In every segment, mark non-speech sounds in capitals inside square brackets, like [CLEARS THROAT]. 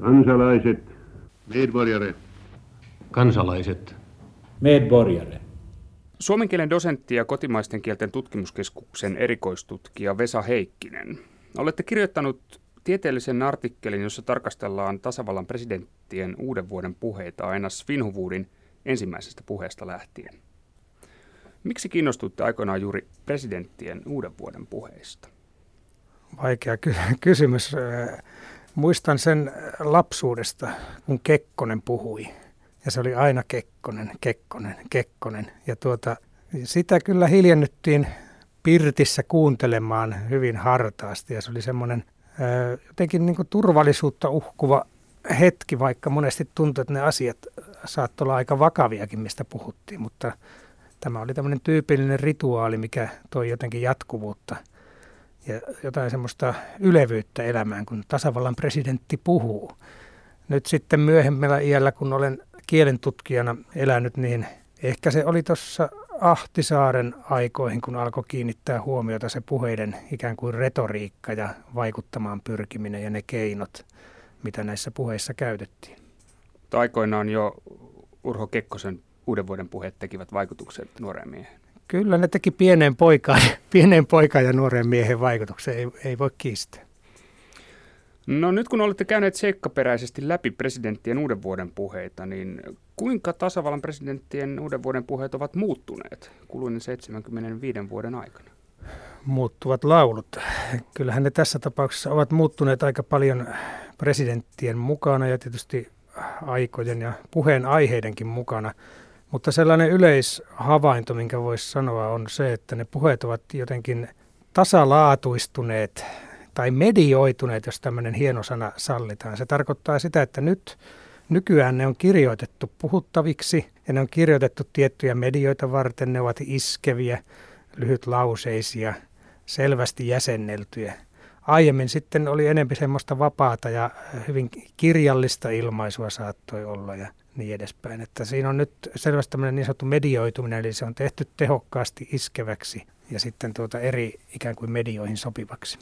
Kansalaiset. Medborgare. Kansalaiset. Medborgare. Suomen kielen dosentti ja kotimaisten kielten tutkimuskeskuksen erikoistutkija Vesa Heikkinen. Olette kirjoittanut tieteellisen artikkelin, jossa tarkastellaan tasavallan presidenttien uuden vuoden puheita aina Svinhuvudin ensimmäisestä puheesta lähtien. Miksi kiinnostutte aikoinaan juuri presidenttien uuden vuoden puheista? Vaikea ky- [LAUGHS] kysymys. Muistan sen lapsuudesta, kun Kekkonen puhui. Ja se oli aina Kekkonen, Kekkonen, Kekkonen. Ja tuota, sitä kyllä hiljennyttiin pirtissä kuuntelemaan hyvin hartaasti. Ja se oli semmoinen jotenkin niin turvallisuutta uhkuva hetki, vaikka monesti tuntui, että ne asiat saattoi olla aika vakaviakin, mistä puhuttiin. Mutta tämä oli tämmöinen tyypillinen rituaali, mikä toi jotenkin jatkuvuutta – ja jotain semmoista ylevyyttä elämään, kun tasavallan presidentti puhuu. Nyt sitten myöhemmällä iällä, kun olen kielentutkijana elänyt, niin ehkä se oli tuossa Ahtisaaren aikoihin, kun alkoi kiinnittää huomiota se puheiden ikään kuin retoriikka ja vaikuttamaan pyrkiminen ja ne keinot, mitä näissä puheissa käytettiin. Aikoinaan jo Urho Kekkosen uuden vuoden puheet tekivät vaikutuksen nuoreen miehen. Kyllä ne teki pienen poikaan, [LAUGHS] pienen poikaan ja nuoren miehen vaikutuksen, ei, ei voi kiistää. No nyt kun olette käyneet seikkaperäisesti läpi presidenttien uuden vuoden puheita, niin kuinka tasavallan presidenttien uuden vuoden puheet ovat muuttuneet kuluinen 75 vuoden aikana? Muuttuvat laulut. Kyllähän ne tässä tapauksessa ovat muuttuneet aika paljon presidenttien mukana ja tietysti aikojen ja puheen aiheidenkin mukana. Mutta sellainen yleishavainto, minkä voisi sanoa, on se, että ne puheet ovat jotenkin tasalaatuistuneet tai medioituneet, jos tämmöinen hieno sana sallitaan. Se tarkoittaa sitä, että nyt nykyään ne on kirjoitettu puhuttaviksi ja ne on kirjoitettu tiettyjä medioita varten. Ne ovat iskeviä, lyhytlauseisia, selvästi jäsenneltyjä. Aiemmin sitten oli enempi semmoista vapaata ja hyvin kirjallista ilmaisua saattoi olla ja niin edespäin. Että siinä on nyt selvästi tämmöinen niin sanottu medioituminen, eli se on tehty tehokkaasti iskeväksi ja sitten tuota eri ikään kuin medioihin sopivaksi.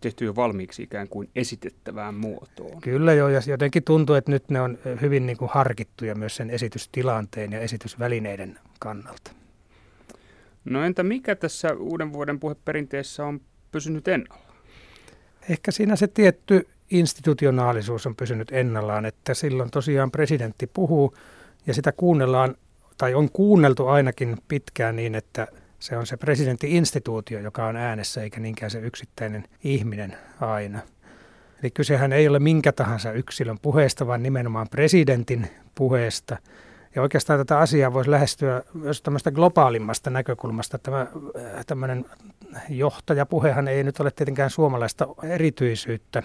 Tehty jo valmiiksi ikään kuin esitettävään muotoon. Kyllä joo, ja jotenkin tuntuu, että nyt ne on hyvin niin kuin harkittuja myös sen esitystilanteen ja esitysvälineiden kannalta. No entä mikä tässä uuden vuoden puheperinteessä on pysynyt ennalla? Ehkä siinä se tietty institutionaalisuus on pysynyt ennallaan, että silloin tosiaan presidentti puhuu ja sitä kuunnellaan, tai on kuunneltu ainakin pitkään niin, että se on se presidentti-instituutio, joka on äänessä, eikä niinkään se yksittäinen ihminen aina. Eli kysehän ei ole minkä tahansa yksilön puheesta, vaan nimenomaan presidentin puheesta. Ja oikeastaan tätä asiaa voisi lähestyä myös tämmöistä globaalimmasta näkökulmasta. Tämä tämmöinen johtajapuhehan ei nyt ole tietenkään suomalaista erityisyyttä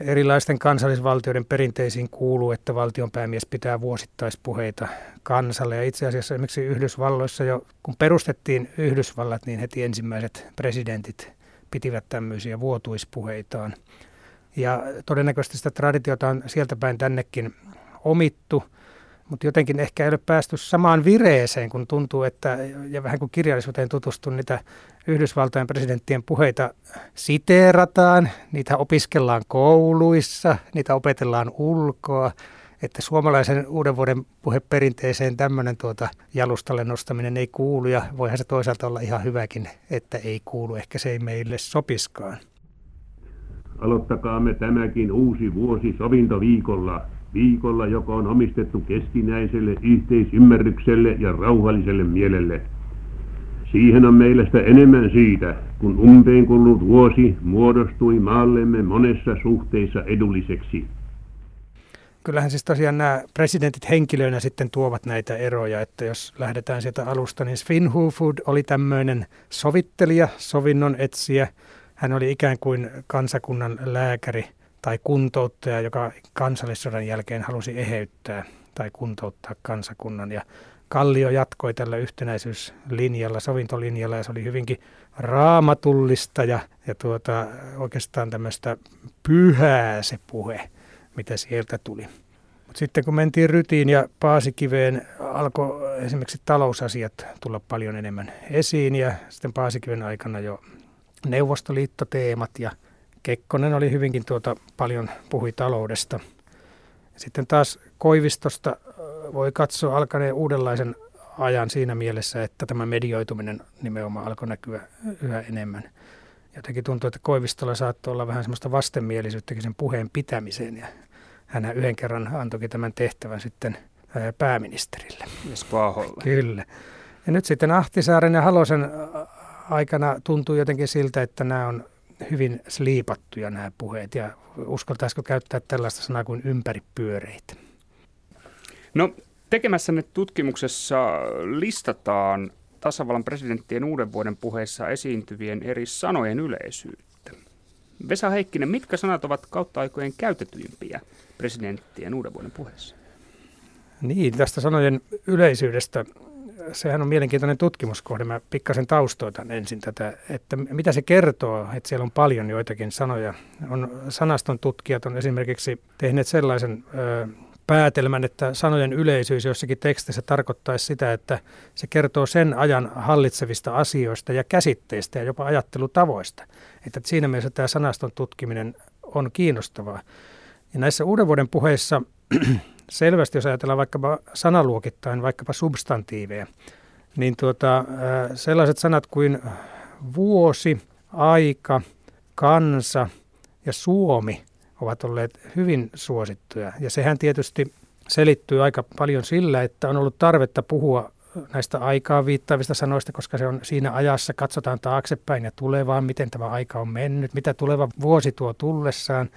erilaisten kansallisvaltioiden perinteisiin kuuluu, että valtionpäämies pitää vuosittaispuheita kansalle. Ja itse asiassa esimerkiksi Yhdysvalloissa jo, kun perustettiin Yhdysvallat, niin heti ensimmäiset presidentit pitivät tämmöisiä vuotuispuheitaan. Ja todennäköisesti sitä traditiota on sieltä päin tännekin omittu – mutta jotenkin ehkä ei ole päästy samaan vireeseen, kun tuntuu, että, ja vähän kuin kirjallisuuteen tutustun, niitä Yhdysvaltain presidenttien puheita siteerataan, niitä opiskellaan kouluissa, niitä opetellaan ulkoa, että suomalaisen uuden vuoden puheperinteeseen tämmöinen tuota jalustalle nostaminen ei kuulu, ja voihan se toisaalta olla ihan hyväkin, että ei kuulu, ehkä se ei meille sopiskaan. Aloittakaamme tämäkin uusi vuosi sovintoviikolla viikolla, joka on omistettu keskinäiselle yhteisymmärrykselle ja rauhalliselle mielelle. Siihen on meillä enemmän siitä, kun umpeen kulunut vuosi muodostui maallemme monessa suhteissa edulliseksi. Kyllähän siis tosiaan nämä presidentit henkilöinä sitten tuovat näitä eroja, että jos lähdetään sieltä alusta, niin Sven Hufud oli tämmöinen sovittelija, sovinnon etsiä. Hän oli ikään kuin kansakunnan lääkäri – tai kuntouttaja, joka kansallissodan jälkeen halusi eheyttää tai kuntouttaa kansakunnan. Ja Kallio jatkoi tällä yhtenäisyyslinjalla, sovintolinjalla ja se oli hyvinkin raamatullista ja, ja tuota, oikeastaan tämmöistä pyhää se puhe, mitä sieltä tuli. Mut sitten kun mentiin Rytiin ja Paasikiveen, alkoi esimerkiksi talousasiat tulla paljon enemmän esiin ja sitten Paasikiven aikana jo neuvostoliittoteemat ja Kekkonen oli hyvinkin tuota, paljon puhui taloudesta. Sitten taas Koivistosta voi katsoa alkaneen uudenlaisen ajan siinä mielessä, että tämä medioituminen nimenomaan alkoi näkyä yhä enemmän. Jotenkin tuntuu, että Koivistolla saattoi olla vähän semmoista vastenmielisyyttäkin sen puheen pitämiseen ja hän yhden kerran antoikin tämän tehtävän sitten pääministerille. Kyllä. Ja nyt sitten Ahtisaaren ja Halosen aikana tuntuu jotenkin siltä, että nämä on hyvin sliipattuja nämä puheet ja uskaltaisiko käyttää tällaista sanaa kuin ympäripyöreitä? No tekemässänne tutkimuksessa listataan tasavallan presidenttien uuden vuoden puheissa esiintyvien eri sanojen yleisyyttä. Vesa Heikkinen, mitkä sanat ovat kautta aikojen käytetyimpiä presidenttien uuden vuoden puheessa? Niin, tästä sanojen yleisyydestä sehän on mielenkiintoinen tutkimuskohde. Mä pikkasen taustoitan ensin tätä, että mitä se kertoo, että siellä on paljon joitakin sanoja. On, sanaston tutkijat on esimerkiksi tehneet sellaisen ö, päätelmän, että sanojen yleisyys jossakin tekstissä tarkoittaisi sitä, että se kertoo sen ajan hallitsevista asioista ja käsitteistä ja jopa ajattelutavoista. Että siinä mielessä tämä sanaston tutkiminen on kiinnostavaa. Ja näissä uuden vuoden puheissa selvästi, jos ajatellaan vaikkapa sanaluokittain, vaikkapa substantiiveja, niin tuota, sellaiset sanat kuin vuosi, aika, kansa ja Suomi ovat olleet hyvin suosittuja. Ja sehän tietysti selittyy aika paljon sillä, että on ollut tarvetta puhua näistä aikaa viittaavista sanoista, koska se on siinä ajassa, katsotaan taaksepäin ja tulevaan, miten tämä aika on mennyt, mitä tuleva vuosi tuo tullessaan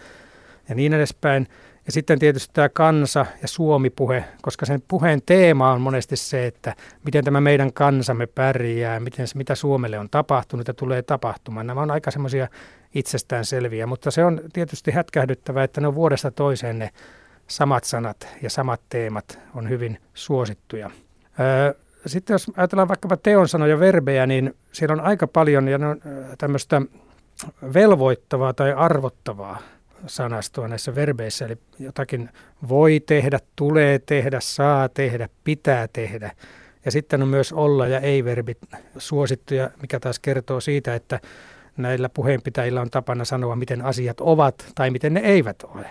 ja niin edespäin. Ja sitten tietysti tämä kansa- ja Suomi-puhe, koska sen puheen teema on monesti se, että miten tämä meidän kansamme pärjää, miten, mitä Suomelle on tapahtunut ja tulee tapahtumaan. Nämä on aika semmoisia itsestään selviä, mutta se on tietysti hätkähdyttävää, että ne on vuodesta toiseen ne samat sanat ja samat teemat on hyvin suosittuja. sitten jos ajatellaan vaikkapa teon sanoja verbejä, niin siellä on aika paljon ja ne on tämmöistä velvoittavaa tai arvottavaa sanastoa näissä verbeissä, eli jotakin voi tehdä, tulee tehdä, saa tehdä, pitää tehdä. Ja sitten on myös olla ja ei-verbit suosittuja, mikä taas kertoo siitä, että näillä puheenpitäjillä on tapana sanoa, miten asiat ovat tai miten ne eivät ole.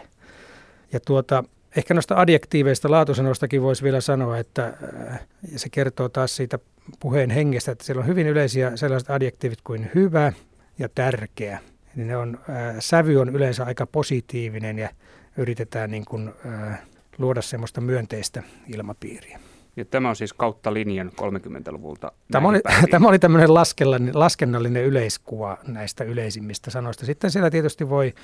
Ja tuota, ehkä noista adjektiiveista, laatusanoistakin voisi vielä sanoa, että äh, se kertoo taas siitä puheen hengestä, että siellä on hyvin yleisiä sellaiset adjektiivit kuin hyvä ja tärkeä niin ne on, ää, sävy on yleensä aika positiivinen ja yritetään niin kuin, ää, luoda semmoista myönteistä ilmapiiriä. Ja tämä on siis kautta linjan 30-luvulta. Tämä oli, [LAUGHS] tämä oli tämmöinen laskennallinen yleiskuva näistä yleisimmistä sanoista. Sitten siellä tietysti voi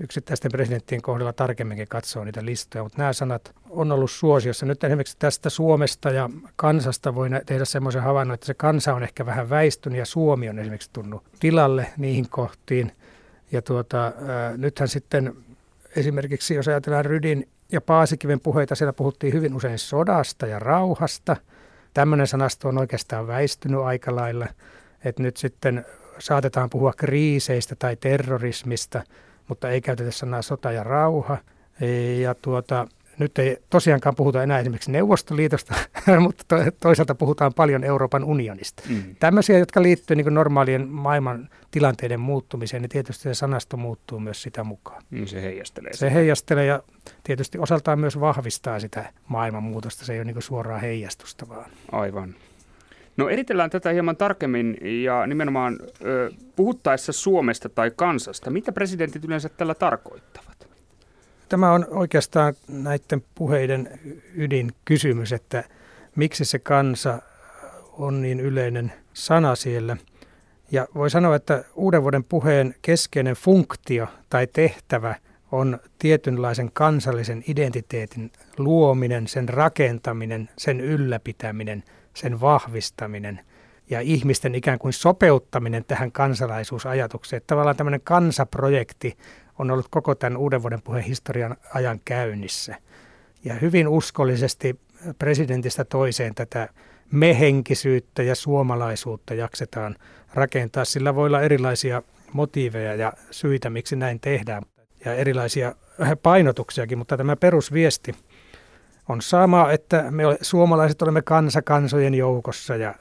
yksittäisten presidenttien kohdalla tarkemminkin katsoa niitä listoja, mutta nämä sanat on ollut suosiossa. Nyt esimerkiksi tästä Suomesta ja kansasta voi tehdä semmoisen havainnon, että se kansa on ehkä vähän väistynyt ja Suomi on esimerkiksi tunnut tilalle niihin kohtiin – ja tuota, ää, nythän sitten esimerkiksi, jos ajatellaan Rydin ja Paasikiven puheita, siellä puhuttiin hyvin usein sodasta ja rauhasta. Tämmöinen sanasto on oikeastaan väistynyt aika lailla, että nyt sitten saatetaan puhua kriiseistä tai terrorismista, mutta ei käytetä sanaa sota ja rauha. Ja tuota, nyt ei tosiaankaan puhuta enää esimerkiksi Neuvostoliitosta, [LAUGHS] mutta toisaalta puhutaan paljon Euroopan unionista. Mm. Tämmöisiä, jotka liittyy niin normaalien maailman tilanteiden muuttumiseen, niin tietysti se sanasto muuttuu myös sitä mukaan. Mm, se heijastelee. Se sitä. heijastelee ja tietysti osaltaan myös vahvistaa sitä maailmanmuutosta. Se ei ole niin suoraa heijastusta vaan. Aivan. No eritellään tätä hieman tarkemmin ja nimenomaan ö, puhuttaessa Suomesta tai kansasta. Mitä presidentit yleensä tällä tarkoittavat? Tämä on oikeastaan näiden puheiden ydinkysymys, että miksi se kansa on niin yleinen sana siellä. Ja voi sanoa, että uuden vuoden puheen keskeinen funktio tai tehtävä on tietynlaisen kansallisen identiteetin luominen, sen rakentaminen, sen ylläpitäminen, sen vahvistaminen ja ihmisten ikään kuin sopeuttaminen tähän kansalaisuusajatukseen. Tavallaan tämmöinen kansaprojekti on ollut koko tämän uuden vuoden puheen historian ajan käynnissä. Ja hyvin uskollisesti presidentistä toiseen tätä mehenkisyyttä ja suomalaisuutta jaksetaan rakentaa. Sillä voi olla erilaisia motiiveja ja syitä, miksi näin tehdään, ja erilaisia painotuksiakin, mutta tämä perusviesti on sama, että me suomalaiset olemme kansa kansojen joukossa ja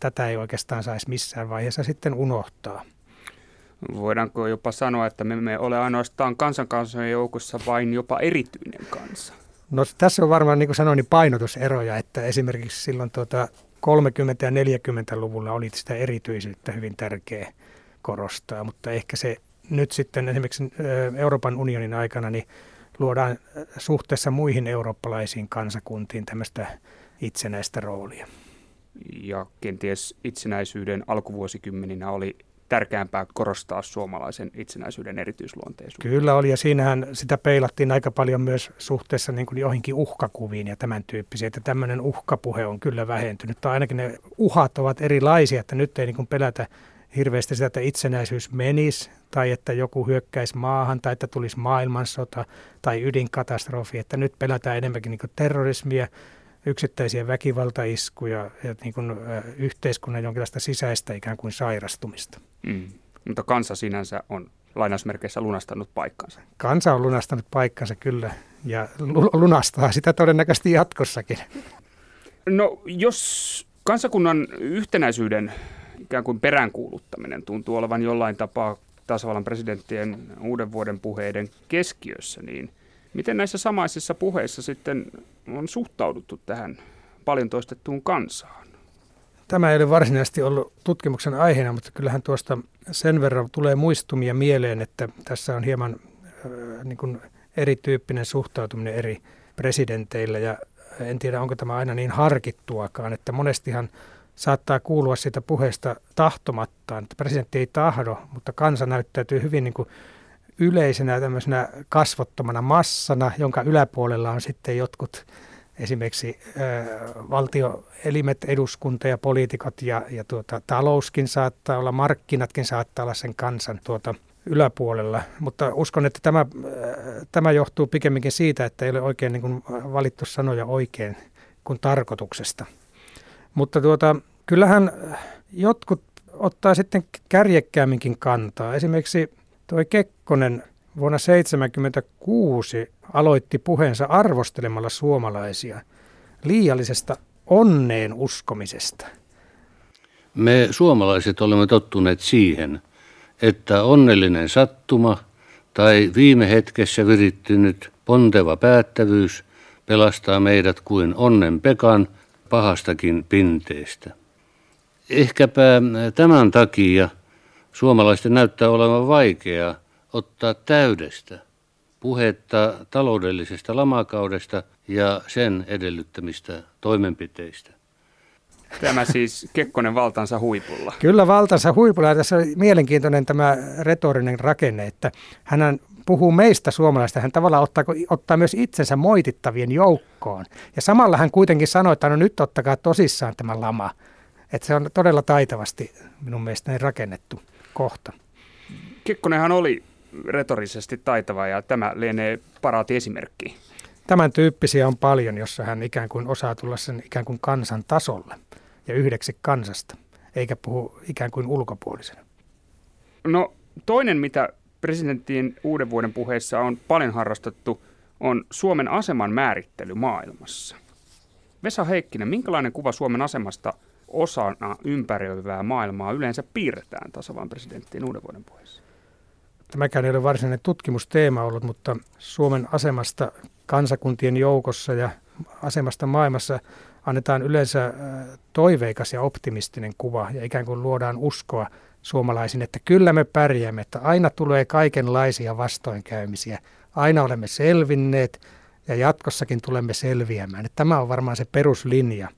tätä ei oikeastaan saisi missään vaiheessa sitten unohtaa. Voidaanko jopa sanoa, että me emme ole ainoastaan kansankansojen joukossa, vain jopa erityinen kansa? No tässä on varmaan, niin kuin sanoin, niin painotuseroja, että esimerkiksi silloin tuota 30- ja 40-luvulla oli sitä erityisyyttä hyvin tärkeä korostaa, mutta ehkä se nyt sitten esimerkiksi Euroopan unionin aikana niin luodaan suhteessa muihin eurooppalaisiin kansakuntiin tämmöistä itsenäistä roolia. Ja kenties itsenäisyyden alkuvuosikymmeninä oli tärkeämpää korostaa suomalaisen itsenäisyyden erityisluonteisuutta. Kyllä oli, ja siinähän sitä peilattiin aika paljon myös suhteessa niin kuin johonkin uhkakuviin ja tämän tyyppisiä, että tämmöinen uhkapuhe on kyllä vähentynyt, tai ainakin ne uhat ovat erilaisia, että nyt ei niin kuin pelätä hirveästi sitä, että itsenäisyys menisi, tai että joku hyökkäisi maahan, tai että tulisi maailmansota tai ydinkatastrofi, että nyt pelätään enemmänkin niin terrorismia, yksittäisiä väkivaltaiskuja ja niin kuin, yhteiskunnan jonkinlaista sisäistä ikään kuin sairastumista. Mm. Mutta kansa sinänsä on lainausmerkeissä lunastanut paikkansa. Kansa on lunastanut paikkansa kyllä ja lunastaa sitä todennäköisesti jatkossakin. No jos kansakunnan yhtenäisyyden ikään kuin peräänkuuluttaminen tuntuu olevan jollain tapaa tasavallan presidenttien uuden vuoden puheiden keskiössä, niin miten näissä samaisissa puheissa sitten on suhtauduttu tähän paljon toistettuun kansaan? Tämä ei ole varsinaisesti ollut tutkimuksen aiheena, mutta kyllähän tuosta sen verran tulee muistumia mieleen, että tässä on hieman niin kuin erityyppinen suhtautuminen eri presidenteillä. Ja en tiedä onko tämä aina niin harkittuakaan, että monestihan saattaa kuulua siitä puheesta tahtomattaan, että presidentti ei tahdo, mutta kansa näyttäytyy hyvin niin kuin yleisenä tämmöisenä kasvottomana massana, jonka yläpuolella on sitten jotkut esimerkiksi äh, valtioelimet, eduskunta ja poliitikot ja, ja tuota, talouskin saattaa olla, markkinatkin saattaa olla sen kansan tuota, yläpuolella. Mutta uskon, että tämä, tämä johtuu pikemminkin siitä, että ei ole oikein niin kuin valittu sanoja oikein kuin tarkoituksesta. Mutta tuota, kyllähän jotkut ottaa sitten kärjekkäämminkin kantaa. Esimerkiksi tuo Kekkonen vuonna 1976 aloitti puheensa arvostelemalla suomalaisia liiallisesta onneen uskomisesta. Me suomalaiset olemme tottuneet siihen, että onnellinen sattuma tai viime hetkessä virittynyt ponteva päättävyys pelastaa meidät kuin onnen pekan pahastakin pinteestä. Ehkäpä tämän takia suomalaisten näyttää olevan vaikeaa ottaa täydestä puhetta taloudellisesta lamakaudesta ja sen edellyttämistä toimenpiteistä. Tämä siis Kekkonen valtansa huipulla. Kyllä valtansa huipulla. Ja tässä on mielenkiintoinen tämä retorinen rakenne, että hän puhuu meistä suomalaista. Hän tavallaan ottaa, ottaa myös itsensä moitittavien joukkoon. Ja samalla hän kuitenkin sanoi, että no nyt ottakaa tosissaan tämä lama. Että se on todella taitavasti minun mielestäni rakennettu kohta. Kekkonenhan oli retorisesti taitava ja tämä lienee paraati esimerkki. Tämän tyyppisiä on paljon, jossa hän ikään kuin osaa tulla sen ikään kuin kansan tasolle ja yhdeksi kansasta, eikä puhu ikään kuin ulkopuolisena. No toinen, mitä presidenttien uuden vuoden puheessa on paljon harrastettu, on Suomen aseman määrittely maailmassa. Vesa Heikkinen, minkälainen kuva Suomen asemasta osana ympäröivää maailmaa yleensä piirretään tasavallan presidenttien uuden vuoden puheessa? Tämäkään ei ole varsinainen tutkimusteema ollut, mutta Suomen asemasta kansakuntien joukossa ja asemasta maailmassa annetaan yleensä äh, toiveikas ja optimistinen kuva ja ikään kuin luodaan uskoa suomalaisin, että kyllä me pärjäämme, että aina tulee kaikenlaisia vastoinkäymisiä. Aina olemme selvinneet ja jatkossakin tulemme selviämään. Että tämä on varmaan se peruslinja.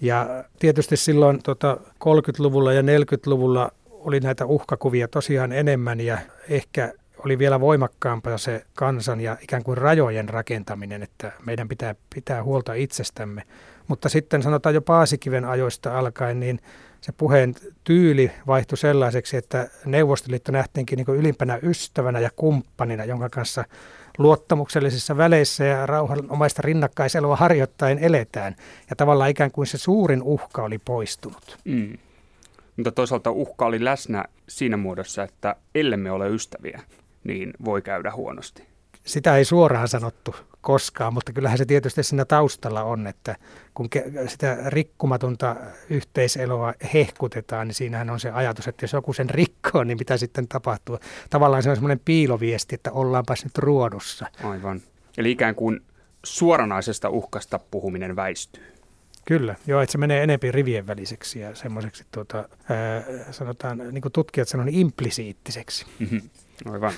Ja tietysti silloin tota, 30-luvulla ja 40-luvulla oli näitä uhkakuvia tosiaan enemmän ja ehkä oli vielä voimakkaampaa se kansan ja ikään kuin rajojen rakentaminen, että meidän pitää pitää huolta itsestämme. Mutta sitten sanotaan jo Paasikiven ajoista alkaen, niin se puheen tyyli vaihtui sellaiseksi, että Neuvostoliitto nähtiinkin niin ylimpänä ystävänä ja kumppanina, jonka kanssa luottamuksellisissa väleissä ja rauhanomaista rinnakkaiselua harjoittain eletään. Ja tavallaan ikään kuin se suurin uhka oli poistunut. Mm. Mutta toisaalta uhka oli läsnä siinä muodossa, että ellemme ole ystäviä, niin voi käydä huonosti. Sitä ei suoraan sanottu koskaan, mutta kyllähän se tietysti siinä taustalla on, että kun sitä rikkumatonta yhteiseloa hehkutetaan, niin siinähän on se ajatus, että jos joku sen rikkoo, niin mitä sitten tapahtuu. Tavallaan se on semmoinen piiloviesti, että ollaanpas nyt ruodussa. Aivan. Eli ikään kuin suoranaisesta uhkasta puhuminen väistyy. Kyllä, joo, että se menee enempi rivien väliseksi ja semmoiseksi, tuota, ää, sanotaan, niin kuin tutkijat sanoo, niin implisiittiseksi. Mm-hmm. Aivan,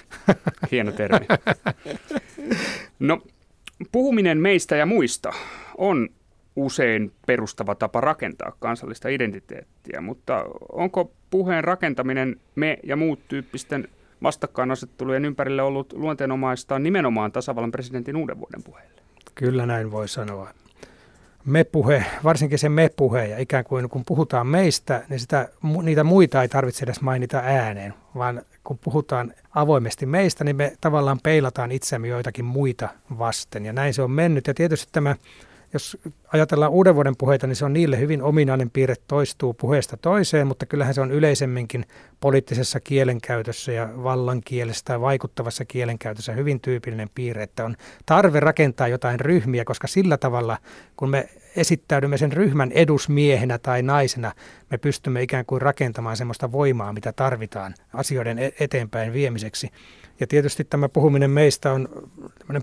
hieno termi. [LAUGHS] No, puhuminen meistä ja muista on usein perustava tapa rakentaa kansallista identiteettiä, mutta onko puheen rakentaminen me ja muut tyyppisten vastakkainasettelujen ympärille ollut luonteenomaista nimenomaan tasavallan presidentin uuden vuoden puheelle? Kyllä näin voi sanoa me-puhe, varsinkin se me-puhe, ja ikään kuin kun puhutaan meistä, niin sitä, niitä muita ei tarvitse edes mainita ääneen, vaan kun puhutaan avoimesti meistä, niin me tavallaan peilataan itsemme joitakin muita vasten, ja näin se on mennyt. Ja tietysti tämä jos ajatellaan uuden vuoden puheita, niin se on niille hyvin ominainen piirre, toistuu puheesta toiseen, mutta kyllähän se on yleisemminkin poliittisessa kielenkäytössä ja vallankielessä tai vaikuttavassa kielenkäytössä hyvin tyypillinen piirre, että on tarve rakentaa jotain ryhmiä, koska sillä tavalla, kun me esittäydymme sen ryhmän edusmiehenä tai naisena, me pystymme ikään kuin rakentamaan sellaista voimaa, mitä tarvitaan asioiden e-, eteenpäin viemiseksi. Ja tietysti tämä puhuminen meistä on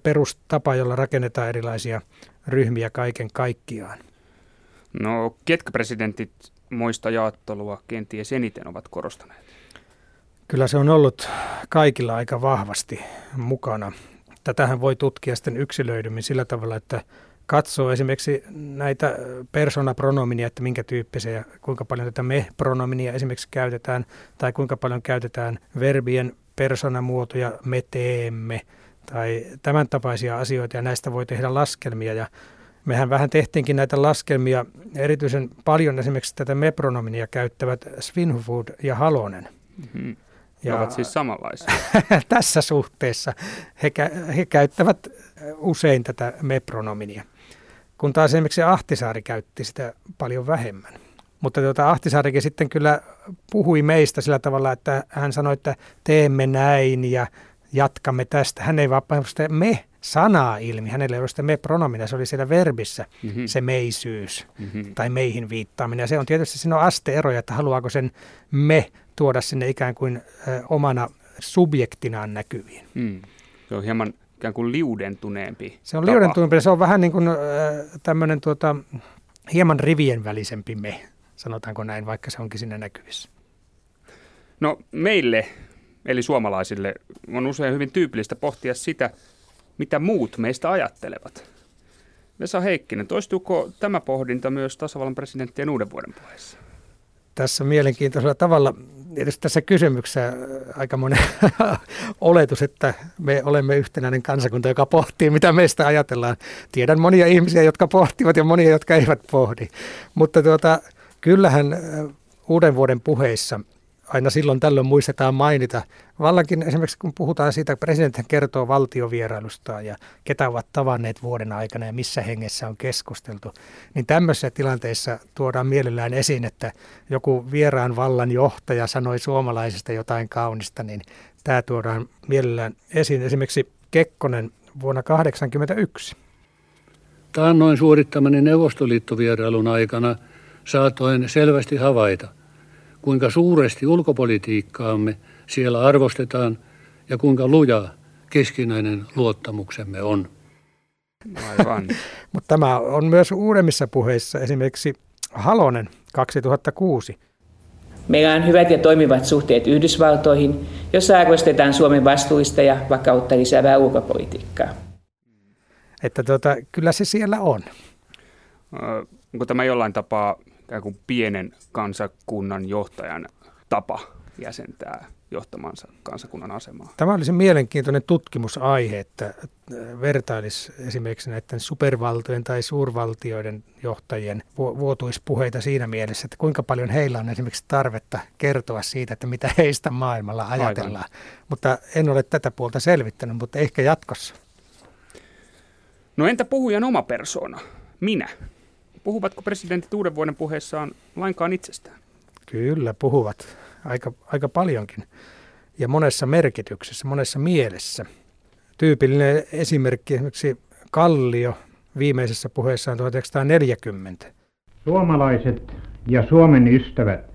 perustapa, jolla rakennetaan erilaisia ryhmiä kaiken kaikkiaan. No, ketkä presidentit moista jaottelua kenties eniten ovat korostaneet? Kyllä se on ollut kaikilla aika vahvasti mukana. Tätähän voi tutkia sitten yksilöidymmin sillä tavalla, että katsoo esimerkiksi näitä persoonapronominia, että minkä tyyppisiä ja kuinka paljon tätä me-pronominia esimerkiksi käytetään, tai kuinka paljon käytetään verbien persoonamuotoja me teemme, tai tämän tapaisia asioita, ja näistä voi tehdä laskelmia, ja mehän vähän tehtiinkin näitä laskelmia, erityisen paljon esimerkiksi tätä me-pronominia käyttävät Svinhufud ja Halonen. Mm-hmm. Ja ovat siis samanlaisia. [LAUGHS] tässä suhteessa he, he käyttävät usein tätä me-pronominia kun taas esimerkiksi Ahtisaari käytti sitä paljon vähemmän. Mutta tuota, Ahtisaarikin sitten kyllä puhui meistä sillä tavalla, että hän sanoi, että teemme näin ja jatkamme tästä. Hän ei vaan sitä me sanaa ilmi. Hänellä ei ole sitä me pronomina, se oli siellä verbissä mm-hmm. se meisyys mm-hmm. tai meihin viittaaminen. Ja se on tietysti siinä on asteeroja, että haluaako sen me tuoda sinne ikään kuin ö, omana subjektinaan näkyviin. Mm. Se on hieman ikään kuin liudentuneempi Se on tapa. liudentuneempi, se on vähän niin kuin äh, tämmöinen tuota, hieman rivien välisempi me, sanotaanko näin, vaikka se onkin siinä näkyvissä. No meille, eli suomalaisille, on usein hyvin tyypillistä pohtia sitä, mitä muut meistä ajattelevat. Vesa Heikkinen, toistuuko tämä pohdinta myös tasavallan presidenttien uuden vuoden puheessa? Tässä mielenkiintoisella tavalla tietysti tässä kysymyksessä aika monen [LAUGHS] oletus, että me olemme yhtenäinen kansakunta, joka pohtii, mitä meistä ajatellaan. Tiedän monia ihmisiä, jotka pohtivat ja monia, jotka eivät pohdi. Mutta tuota, kyllähän uuden vuoden puheissa aina silloin tällöin muistetaan mainita. Vallankin esimerkiksi kun puhutaan siitä, että presidentti kertoo valtiovierailustaan ja ketä ovat tavanneet vuoden aikana ja missä hengessä on keskusteltu, niin tämmöisissä tilanteissa tuodaan mielellään esiin, että joku vieraan vallan johtaja sanoi suomalaisista jotain kaunista, niin tämä tuodaan mielellään esiin. Esimerkiksi Kekkonen vuonna 1981. Taannoin suorittamani Neuvostoliittovierailun aikana saatoin selvästi havaita – kuinka suuresti ulkopolitiikkaamme siellä arvostetaan ja kuinka luja keskinäinen luottamuksemme on. Aivan. [LAUGHS] Mutta tämä on myös uudemmissa puheissa, esimerkiksi Halonen 2006. Meillä on hyvät ja toimivat suhteet Yhdysvaltoihin, jossa arvostetaan Suomen vastuista ja vakautta lisäävää ulkopolitiikkaa. Että tuota, kyllä se siellä on. onko tämä jollain tapaa kuin pienen kansakunnan johtajan tapa jäsentää johtamansa kansakunnan asemaa. Tämä olisi mielenkiintoinen tutkimusaihe, että vertailisi esimerkiksi näiden supervaltojen tai suurvaltioiden johtajien vuotuispuheita siinä mielessä, että kuinka paljon heillä on esimerkiksi tarvetta kertoa siitä, että mitä heistä maailmalla ajatellaan. Aivan. Mutta en ole tätä puolta selvittänyt, mutta ehkä jatkossa. No entä puhujan oma persona? Minä. Puhuvatko presidentit uuden vuoden puheessaan lainkaan itsestään? Kyllä, puhuvat aika, aika paljonkin ja monessa merkityksessä, monessa mielessä. Tyypillinen esimerkki esimerkiksi Kallio viimeisessä puheessaan 1940. Suomalaiset ja Suomen ystävät.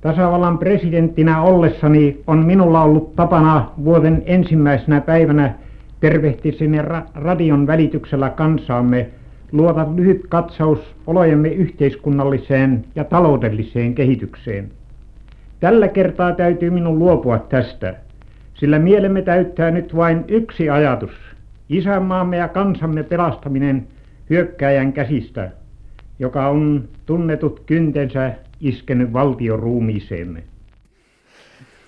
Tasavallan presidenttinä ollessani on minulla ollut tapana vuoden ensimmäisenä päivänä tervehtisinne ra- radion välityksellä kansaamme luoda lyhyt katsaus olojemme yhteiskunnalliseen ja taloudelliseen kehitykseen. Tällä kertaa täytyy minun luopua tästä, sillä mielemme täyttää nyt vain yksi ajatus, isänmaamme ja kansamme pelastaminen hyökkääjän käsistä, joka on tunnetut kyntensä iskenyt valtioruumiiseemme.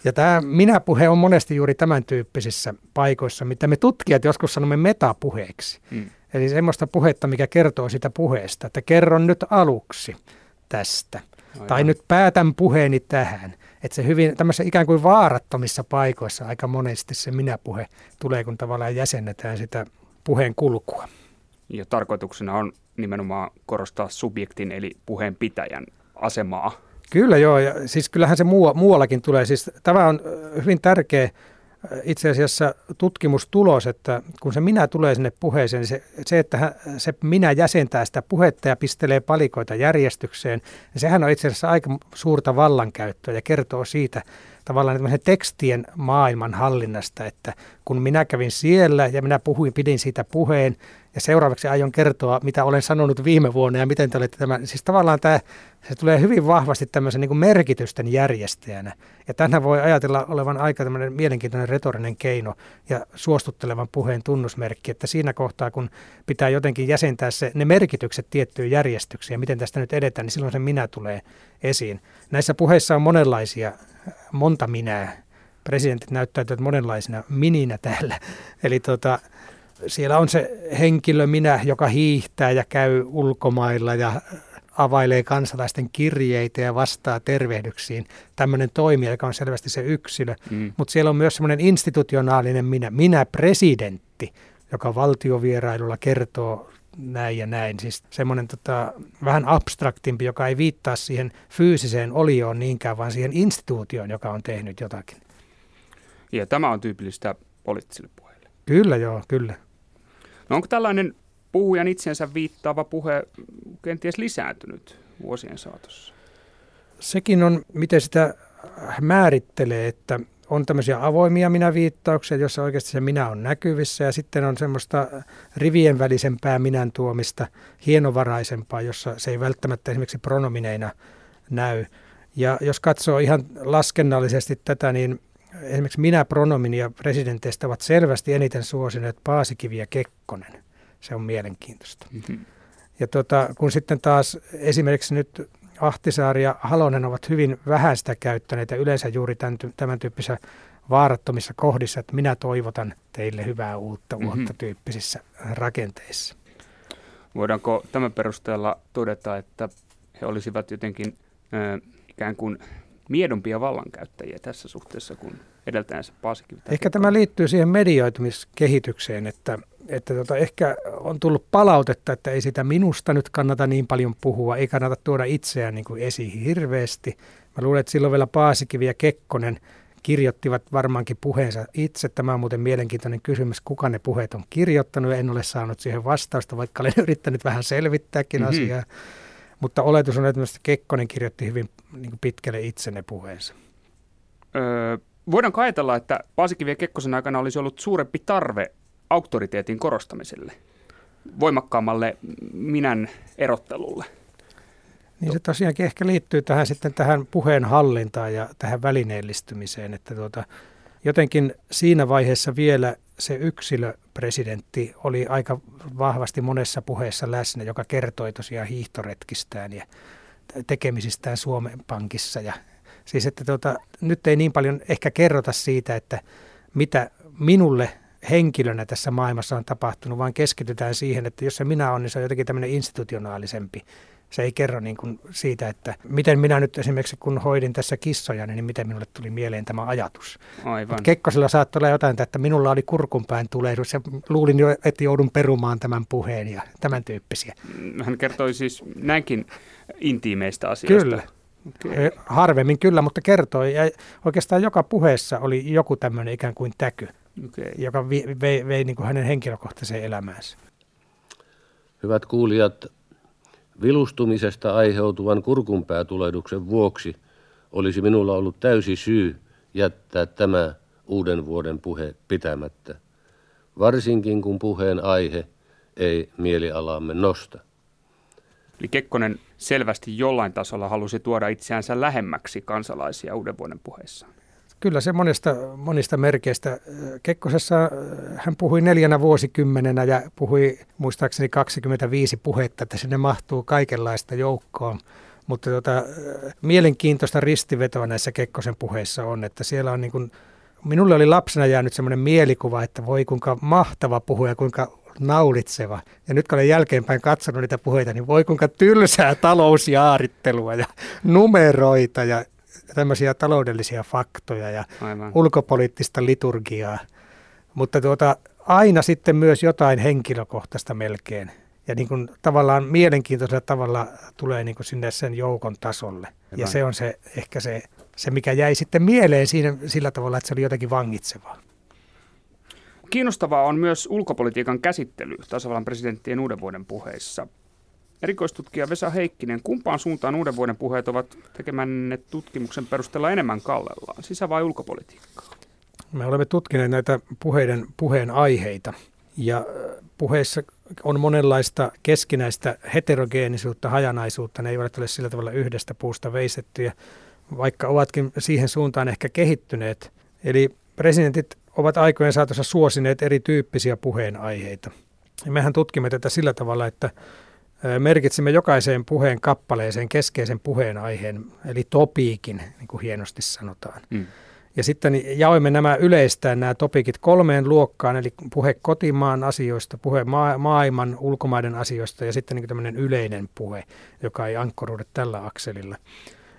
Ja tämä minä-puhe on monesti juuri tämän tyyppisissä paikoissa, mitä me tutkijat joskus sanomme metapuheeksi. Mm. Eli semmoista puhetta, mikä kertoo sitä puheesta, että kerron nyt aluksi tästä. Aivan. Tai nyt päätän puheeni tähän. Että se hyvin tämmöisissä ikään kuin vaarattomissa paikoissa aika monesti se minä-puhe tulee, kun tavallaan jäsennetään sitä puheen kulkua. Ja tarkoituksena on nimenomaan korostaa subjektin eli puheen pitäjän asemaa. Kyllä joo, ja siis kyllähän se muu, muuallakin tulee. Siis tämä on hyvin tärkeä itse asiassa tutkimustulos, että kun se minä tulee sinne puheeseen, niin se, se että se minä jäsentää sitä puhetta ja pistelee palikoita järjestykseen, niin sehän on itse asiassa aika suurta vallankäyttöä ja kertoo siitä tavallaan tekstien maailman hallinnasta, että kun minä kävin siellä ja minä puhuin, pidin siitä puheen, ja seuraavaksi aion kertoa, mitä olen sanonut viime vuonna ja miten te olette tämän. Siis tavallaan tämä, se tulee hyvin vahvasti tämmöisen niin merkitysten järjestäjänä. Ja tänhän voi ajatella olevan aika tämmöinen mielenkiintoinen retorinen keino ja suostuttelevan puheen tunnusmerkki, että siinä kohtaa, kun pitää jotenkin jäsentää se, ne merkitykset tiettyyn järjestykseen ja miten tästä nyt edetään, niin silloin se minä tulee esiin. Näissä puheissa on monenlaisia, monta minää. Presidentit näyttäytyvät monenlaisina mininä täällä. [LAUGHS] Eli tota, siellä on se henkilö minä, joka hiihtää ja käy ulkomailla ja availee kansalaisten kirjeitä ja vastaa tervehdyksiin. Tämmöinen toimija, joka on selvästi se yksilö. Mm. Mutta siellä on myös semmoinen institutionaalinen minä, minä presidentti, joka valtiovierailulla kertoo näin ja näin. Siis semmoinen tota, vähän abstraktimpi, joka ei viittaa siihen fyysiseen olioon niinkään, vaan siihen instituutioon, joka on tehnyt jotakin. Ja tämä on tyypillistä poliittisille puheille. Kyllä joo, kyllä. No onko tällainen puhujan itsensä viittaava puhe kenties lisääntynyt vuosien saatossa? Sekin on, miten sitä määrittelee, että on tämmöisiä avoimia minä-viittauksia, joissa oikeasti se minä on näkyvissä, ja sitten on semmoista rivien välisempää minän tuomista, hienovaraisempaa, jossa se ei välttämättä esimerkiksi pronomineina näy. Ja jos katsoo ihan laskennallisesti tätä, niin esimerkiksi minä pronomin ja presidenteistä ovat selvästi eniten suosineet Paasikivi ja Kekkonen. Se on mielenkiintoista. Mm-hmm. Ja tota, kun sitten taas esimerkiksi nyt Ahtisaari ja Halonen ovat hyvin vähän sitä käyttäneet ja yleensä juuri tämän, tämän tyyppisissä vaarattomissa kohdissa, että minä toivotan teille hyvää uutta mm-hmm. vuotta tyyppisissä rakenteissa. Voidaanko tämän perusteella todeta, että he olisivat jotenkin äh, ikään kuin miedompia vallankäyttäjiä tässä suhteessa kuin edeltäjänsä Paasikivi. Ehkä tämä liittyy siihen medioitumiskehitykseen, että, että tota, ehkä on tullut palautetta, että ei sitä minusta nyt kannata niin paljon puhua, ei kannata tuoda itseään niin kuin esiin hirveästi. Mä luulen, että silloin vielä Paasikivi ja Kekkonen kirjoittivat varmaankin puheensa itse. Tämä on muuten mielenkiintoinen kysymys, kuka ne puheet on kirjoittanut. En ole saanut siihen vastausta, vaikka olen [LAUGHS] yrittänyt vähän selvittääkin mm-hmm. asiaa. Mutta oletus on, että Kekkonen kirjoitti hyvin niin kuin pitkälle itse ne puheensa. Öö, voidaanko ajatella, että Paasikivi ja Kekkosen aikana olisi ollut suurempi tarve auktoriteetin korostamiselle, voimakkaammalle minän erottelulle? Niin se tosiaankin ehkä liittyy tähän sitten tähän puheen hallintaan ja tähän välineellistymiseen, että tuota, jotenkin siinä vaiheessa vielä se yksilöpresidentti oli aika vahvasti monessa puheessa läsnä, joka kertoi tosiaan hiihtoretkistään ja tekemisistään Suomen Pankissa. Ja, siis että tuota, nyt ei niin paljon ehkä kerrota siitä, että mitä minulle henkilönä tässä maailmassa on tapahtunut, vaan keskitytään siihen, että jos se minä on, niin se on jotenkin tämmöinen institutionaalisempi se ei kerro niin kuin siitä, että miten minä nyt esimerkiksi kun hoidin tässä kissoja, niin miten minulle tuli mieleen tämä ajatus. Aivan. Mut Kekkosella saattoi olla jotain, että minulla oli kurkunpäin tulehdus ja luulin jo, että joudun perumaan tämän puheen ja tämän tyyppisiä. Hän kertoi siis näinkin intiimeistä asioista. Kyllä. Okay. Harvemmin kyllä, mutta kertoi. Ja oikeastaan joka puheessa oli joku tämmöinen ikään kuin täky okay. joka vei, vei, vei niin kuin hänen henkilökohtaiseen elämäänsä. Hyvät kuulijat, vilustumisesta aiheutuvan kurkunpäätulehduksen vuoksi olisi minulla ollut täysi syy jättää tämä uuden vuoden puhe pitämättä, varsinkin kun puheen aihe ei mielialamme nosta. Eli Kekkonen selvästi jollain tasolla halusi tuoda itseänsä lähemmäksi kansalaisia uuden vuoden puheissaan. Kyllä se monista, monista merkeistä. Kekkosessa hän puhui neljänä vuosikymmenenä ja puhui muistaakseni 25 puhetta, että sinne mahtuu kaikenlaista joukkoon. Mutta tota, mielenkiintoista ristivetoa näissä Kekkosen puheissa on, että siellä on niin kuin, minulle oli lapsena jäänyt semmoinen mielikuva, että voi kuinka mahtava puhuja, kuinka naulitseva. Ja nyt kun olen jälkeenpäin katsonut niitä puheita, niin voi kuinka tylsää talousjaarittelua ja numeroita ja tämmöisiä taloudellisia faktoja ja Aivan. ulkopoliittista liturgiaa. Mutta tuota, aina sitten myös jotain henkilökohtaista melkein. Ja niin kuin tavallaan mielenkiintoisella tavalla tulee niin kuin sinne sen joukon tasolle. Aivan. Ja se on se ehkä se, se, mikä jäi sitten mieleen siinä, sillä tavalla, että se oli jotenkin vangitsevaa. Kiinnostavaa on myös ulkopolitiikan käsittely tasavallan presidenttien uuden vuoden puheissa. Erikoistutkija Vesa Heikkinen, kumpaan suuntaan uuden vuoden puheet ovat tekemänne tutkimuksen perusteella enemmän kallellaan, sisä- vai ulkopolitiikkaa? Me olemme tutkineet näitä puheiden, puheen aiheita ja puheissa on monenlaista keskinäistä heterogeenisuutta, hajanaisuutta. Ne eivät ole sillä tavalla yhdestä puusta veisettyjä, vaikka ovatkin siihen suuntaan ehkä kehittyneet. Eli presidentit ovat aikojen saatossa suosineet erityyppisiä puheenaiheita. Ja mehän tutkimme tätä sillä tavalla, että merkitsimme jokaiseen puheen kappaleeseen keskeisen puheenaiheen, eli topiikin, niin kuin hienosti sanotaan. Mm. Ja sitten jaoimme nämä yleistään nämä topikit kolmeen luokkaan, eli puhe kotimaan asioista, puhe maa- maailman ulkomaiden asioista ja sitten niin tämmöinen yleinen puhe, joka ei ankkoruudu tällä akselilla.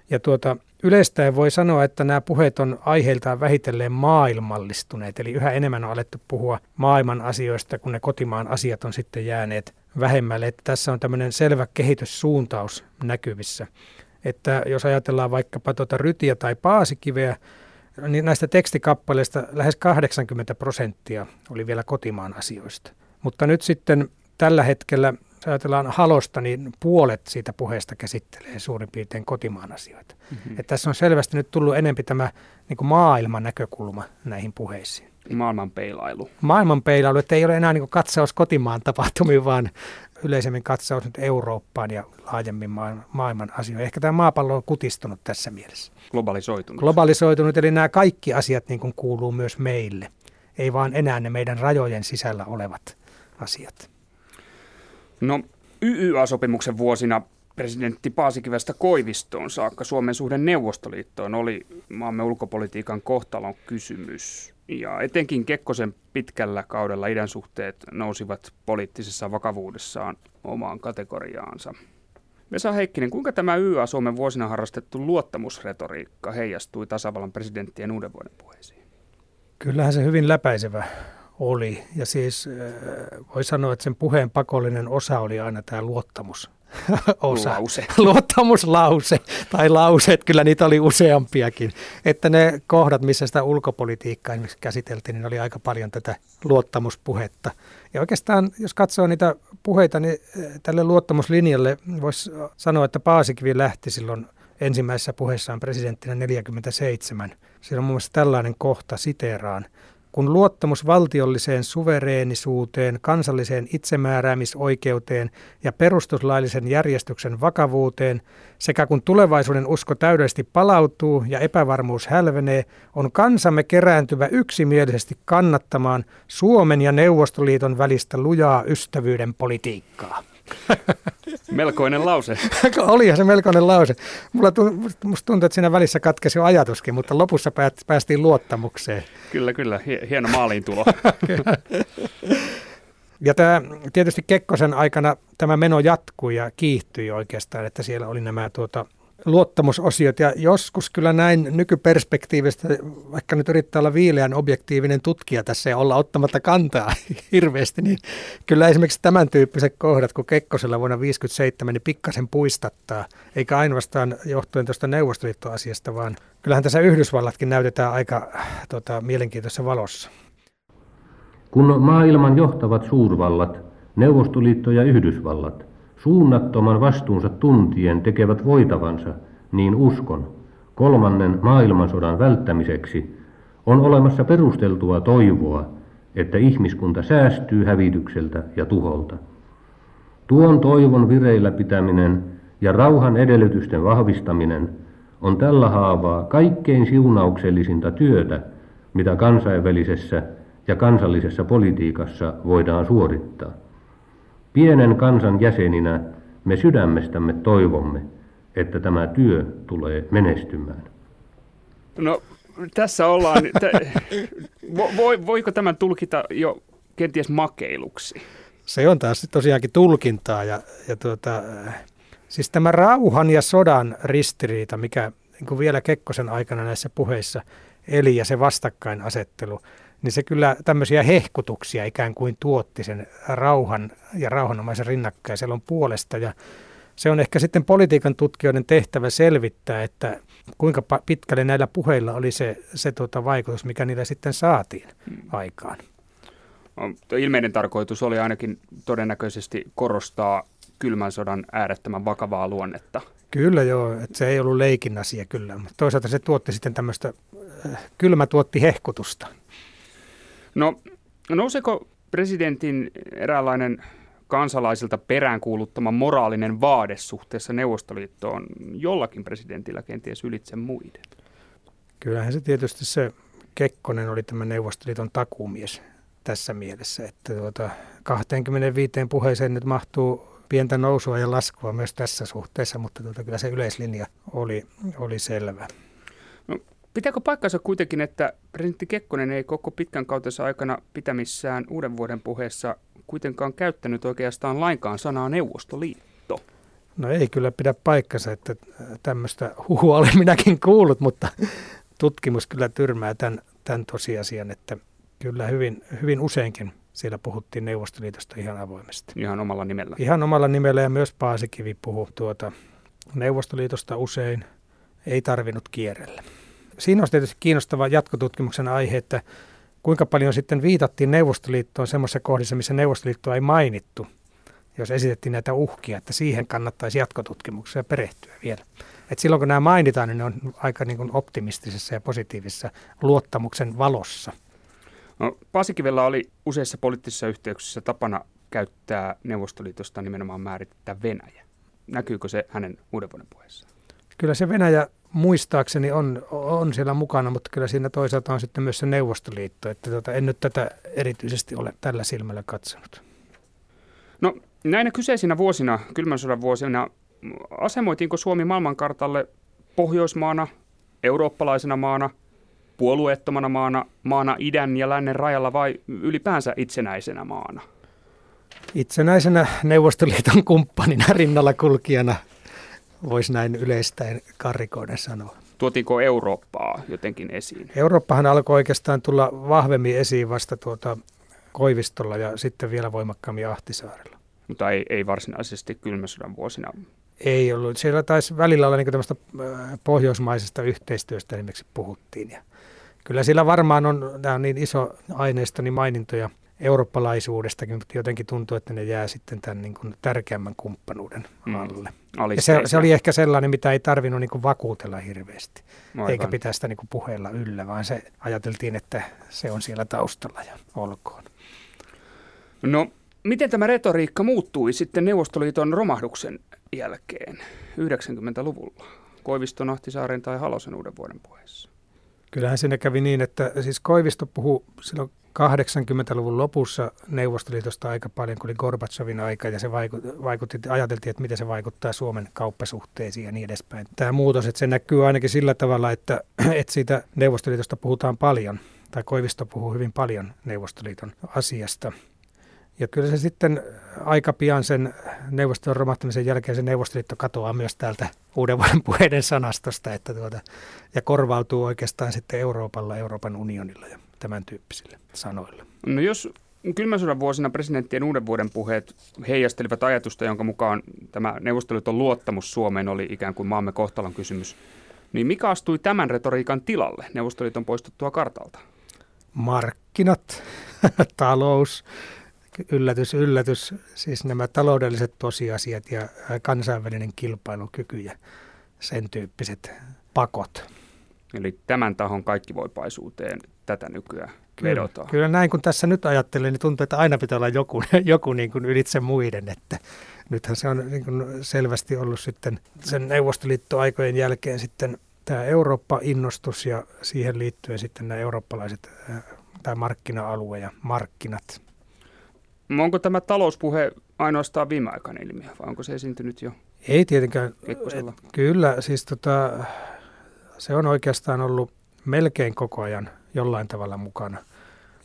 Ja tuota, yleistäen voi sanoa, että nämä puheet on aiheiltaan vähitellen maailmallistuneet, eli yhä enemmän on alettu puhua maailman asioista, kun ne kotimaan asiat on sitten jääneet vähemmälle. Että tässä on tämmöinen selvä kehityssuuntaus näkyvissä. Että jos ajatellaan vaikkapa tuota rytiä tai paasikiveä, niin näistä tekstikappaleista lähes 80 prosenttia oli vielä kotimaan asioista. Mutta nyt sitten tällä hetkellä jos ajatellaan halosta, niin puolet siitä puheesta käsittelee suurin piirtein kotimaan asioita. Mm-hmm. Että tässä on selvästi nyt tullut enempi tämä niin maailman näkökulma näihin puheisiin. Maailman peilailu. Maailman peilailu, että ei ole enää niin katsaus kotimaan tapahtumiin, vaan yleisemmin katsaus nyt Eurooppaan ja laajemmin maailman asioihin. Ehkä tämä maapallo on kutistunut tässä mielessä. Globalisoitunut. Globalisoitunut, eli nämä kaikki asiat niin kuin kuuluu myös meille. Ei vaan enää ne meidän rajojen sisällä olevat asiat. No YYA-sopimuksen vuosina presidentti Paasikivestä Koivistoon saakka Suomen suhde Neuvostoliittoon oli maamme ulkopolitiikan kohtalon kysymys. Ja etenkin Kekkosen pitkällä kaudella idän suhteet nousivat poliittisessa vakavuudessaan omaan kategoriaansa. Vesa Heikkinen, kuinka tämä YA Suomen vuosina harrastettu luottamusretoriikka heijastui tasavallan presidenttien uuden vuoden puheisiin? Kyllähän se hyvin läpäisevä oli. Ja siis äh, voi sanoa, että sen puheen pakollinen osa oli aina tämä luottamus. [LAUGHS] osa. Lause. [LAUGHS] Luottamuslause tai lauseet, kyllä niitä oli useampiakin. Että ne kohdat, missä sitä ulkopolitiikkaa esimerkiksi käsiteltiin, niin oli aika paljon tätä luottamuspuhetta. Ja oikeastaan, jos katsoo niitä puheita, niin äh, tälle luottamuslinjalle voisi sanoa, että Paasikivi lähti silloin ensimmäisessä puheessaan presidenttinä 47. Siinä on muun muassa tällainen kohta, siteeraan – kun luottamus valtiolliseen suvereenisuuteen, kansalliseen itsemääräämisoikeuteen ja perustuslaillisen järjestyksen vakavuuteen sekä kun tulevaisuuden usko täydellisesti palautuu ja epävarmuus hälvenee, on kansamme kerääntyvä yksimielisesti kannattamaan Suomen ja Neuvostoliiton välistä lujaa ystävyyden politiikkaa. [LAUGHS] Melkoinen lause. [LAUGHS] Olihan se melkoinen lause. Mulla tuntuu, että siinä välissä katkesi jo ajatuskin, mutta lopussa päästiin luottamukseen. Kyllä, kyllä. Hieno maaliintulo. [LAUGHS] ja tämä, tietysti Kekkosen aikana tämä meno jatkui ja kiihtyi oikeastaan, että siellä oli nämä tuota, luottamusosiot. Ja joskus kyllä näin nykyperspektiivistä, vaikka nyt yrittää olla viileän objektiivinen tutkija tässä ja olla ottamatta kantaa [LAUGHS] hirveästi, niin kyllä esimerkiksi tämän tyyppiset kohdat, kun Kekkosella vuonna 1957, niin pikkasen puistattaa, eikä ainoastaan johtuen tuosta Neuvostoliittoasiasta, vaan kyllähän tässä Yhdysvallatkin näytetään aika tota, mielenkiintoisessa valossa. Kun maailman johtavat suurvallat, Neuvostoliitto ja Yhdysvallat, suunnattoman vastuunsa tuntien tekevät voitavansa, niin uskon, kolmannen maailmansodan välttämiseksi, on olemassa perusteltua toivoa, että ihmiskunta säästyy hävitykseltä ja tuholta. Tuon toivon vireillä pitäminen ja rauhan edellytysten vahvistaminen on tällä haavaa kaikkein siunauksellisinta työtä, mitä kansainvälisessä ja kansallisessa politiikassa voidaan suorittaa. Pienen kansan jäseninä me sydämestämme toivomme, että tämä työ tulee menestymään. No tässä ollaan. Vo, voiko tämän tulkita jo kenties makeiluksi? Se on taas tosiaankin tulkintaa ja, ja tuota, siis tämä rauhan ja sodan ristiriita, mikä niin kuin vielä Kekkosen aikana näissä puheissa eli ja se vastakkainasettelu, niin se kyllä tämmöisiä hehkutuksia ikään kuin tuotti sen rauhan ja rauhanomaisen rinnakkaisen puolesta. Ja se on ehkä sitten politiikan tutkijoiden tehtävä selvittää, että kuinka pitkälle näillä puheilla oli se, se tuota vaikutus, mikä niillä sitten saatiin hmm. aikaan. Ilmeinen tarkoitus oli ainakin todennäköisesti korostaa kylmän sodan äärettömän vakavaa luonnetta. Kyllä joo, että se ei ollut leikin asia kyllä, mutta toisaalta se tuotti sitten tämmöistä, äh, kylmä tuotti hehkutusta. No nouseeko presidentin eräänlainen kansalaisilta peräänkuuluttama moraalinen vaade suhteessa Neuvostoliittoon jollakin presidentillä kenties ylitse muiden? Kyllähän se tietysti se Kekkonen oli tämä Neuvostoliiton takuumies tässä mielessä, että tuota, 25 puheeseen nyt mahtuu pientä nousua ja laskua myös tässä suhteessa, mutta tuota, kyllä se yleislinja oli, oli selvä. No, pitääkö paikkansa kuitenkin, että presidentti Kekkonen ei koko pitkän kautensa aikana pitämissään uuden vuoden puheessa kuitenkaan käyttänyt oikeastaan lainkaan sanaa Neuvostoliitto? No ei kyllä pidä paikkansa, että tämmöistä huhua olen minäkin kuullut, mutta tutkimus kyllä tyrmää tämän, tämän tosiasian, että kyllä hyvin, hyvin useinkin siellä puhuttiin Neuvostoliitosta ihan avoimesti. Ihan omalla nimellä. Ihan omalla nimellä ja myös Paasikivi puhui tuota Neuvostoliitosta usein. Ei tarvinnut kierrellä. Siinä on tietysti kiinnostava jatkotutkimuksen aihe, että kuinka paljon sitten viitattiin Neuvostoliittoon semmoisessa kohdissa, missä Neuvostoliittoa ei mainittu, jos esitettiin näitä uhkia, että siihen kannattaisi jatkotutkimuksia perehtyä vielä. Et silloin kun nämä mainitaan, niin ne on aika niin kuin optimistisessa ja positiivisessa luottamuksen valossa. No, Pasikivellä oli useissa poliittisissa yhteyksissä tapana käyttää Neuvostoliitosta nimenomaan määrittää Venäjä. Näkyykö se hänen uuden vuoden puheessaan? Kyllä se Venäjä muistaakseni on, on siellä mukana, mutta kyllä siinä toisaalta on sitten myös se Neuvostoliitto, että tota, en nyt tätä erityisesti ole tällä silmällä katsonut. No näinä kyseisinä vuosina, kylmän sodan vuosina, asemoitiinko Suomi maailmankartalle Pohjoismaana, eurooppalaisena maana, puolueettomana maana, maana idän ja lännen rajalla vai ylipäänsä itsenäisenä maana? Itsenäisenä Neuvostoliiton kumppanina rinnalla kulkijana voisi näin yleistäen karrikoiden sanoa. Tuotiinko Eurooppaa jotenkin esiin? Eurooppahan alkoi oikeastaan tulla vahvemmin esiin vasta tuota Koivistolla ja sitten vielä voimakkaammin Ahtisaarella. Mutta ei, ei varsinaisesti kylmäsodan vuosina? Ei ollut. Siellä taisi välillä olla niin tämmöistä pohjoismaisesta yhteistyöstä esimerkiksi puhuttiin. Ja kyllä sillä varmaan on, tämä on niin iso aineisto, niin mainintoja eurooppalaisuudestakin, mutta jotenkin tuntuu, että ne jää sitten tämän niin kuin tärkeämmän kumppanuuden mm. alle. Mm. Ja se, se oli ehkä sellainen, mitä ei tarvinnut niin kuin vakuutella hirveästi, Aivan. eikä pitää sitä niin kuin puheella yllä, vaan se ajateltiin, että se on siellä taustalla ja olkoon. No, miten tämä retoriikka muuttui sitten Neuvostoliiton romahduksen jälkeen 90-luvulla? Koiviston, Ahtisaaren tai Halosen uuden vuoden puheessa? Kyllähän siinä kävi niin, että siis Koivisto puhui silloin 80-luvun lopussa Neuvostoliitosta aika paljon, kun oli Gorbachevin aika, ja se vaikutti, ajateltiin, että miten se vaikuttaa Suomen kauppasuhteisiin ja niin edespäin. Tämä muutos, että se näkyy ainakin sillä tavalla, että, [CLEARS THROAT] että siitä Neuvostoliitosta puhutaan paljon, tai Koivisto puhuu hyvin paljon Neuvostoliiton asiasta. Ja kyllä se sitten aika pian sen neuvoston romahtamisen jälkeen se Neuvostoliitto katoaa myös täältä uuden vuoden puheiden sanastosta että tuota, ja korvautuu oikeastaan sitten Euroopalla, Euroopan unionilla ja tämän tyyppisillä sanoilla. No jos kylmän sodan vuosina presidenttien uuden vuoden puheet heijastelivat ajatusta, jonka mukaan tämä Neuvostoliiton luottamus Suomeen oli ikään kuin maamme kohtalon kysymys, niin mikä astui tämän retoriikan tilalle Neuvostoliiton poistuttua kartalta? markkinat, [LAUGHS] talous, yllätys, yllätys, siis nämä taloudelliset tosiasiat ja kansainvälinen kilpailukyky ja sen tyyppiset pakot. Eli tämän tahon kaikkivoipaisuuteen tätä nykyään vedotaan. Kyllä, kyllä näin kun tässä nyt ajattelen, niin tuntuu, että aina pitää olla joku, [LAUGHS] joku niin kuin ylitse muiden. Että nythän se on niin kuin selvästi ollut sitten sen Neuvostoliittoaikojen jälkeen sitten tämä Eurooppa-innostus ja siihen liittyen sitten nämä eurooppalaiset tämä markkina-alue ja markkinat. Onko tämä talouspuhe ainoastaan viimeaikainen ilmiö vai onko se esiintynyt jo Ei tietenkään. Et, kyllä, siis tota, se on oikeastaan ollut melkein koko ajan jollain tavalla mukana.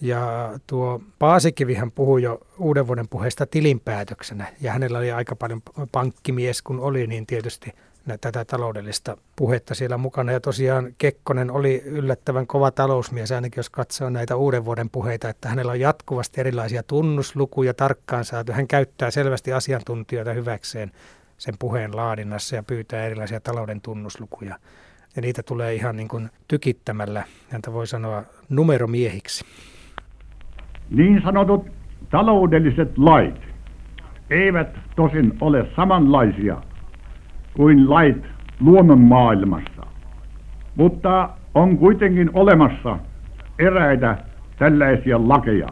Ja tuo Paasikivihän puhui jo uuden vuoden puheesta tilinpäätöksenä, ja hänellä oli aika paljon pankkimies, kun oli, niin tietysti tätä taloudellista puhetta siellä mukana. Ja tosiaan Kekkonen oli yllättävän kova talousmies, ainakin jos katsoo näitä uuden vuoden puheita, että hänellä on jatkuvasti erilaisia tunnuslukuja tarkkaan saatu. Hän käyttää selvästi asiantuntijoita hyväkseen sen puheen laadinnassa ja pyytää erilaisia talouden tunnuslukuja. Ja niitä tulee ihan niin kuin tykittämällä, häntä voi sanoa numeromiehiksi. Niin sanotut taloudelliset lait eivät tosin ole samanlaisia kuin lait luonnon maailmassa, mutta on kuitenkin olemassa eräitä tällaisia lakeja,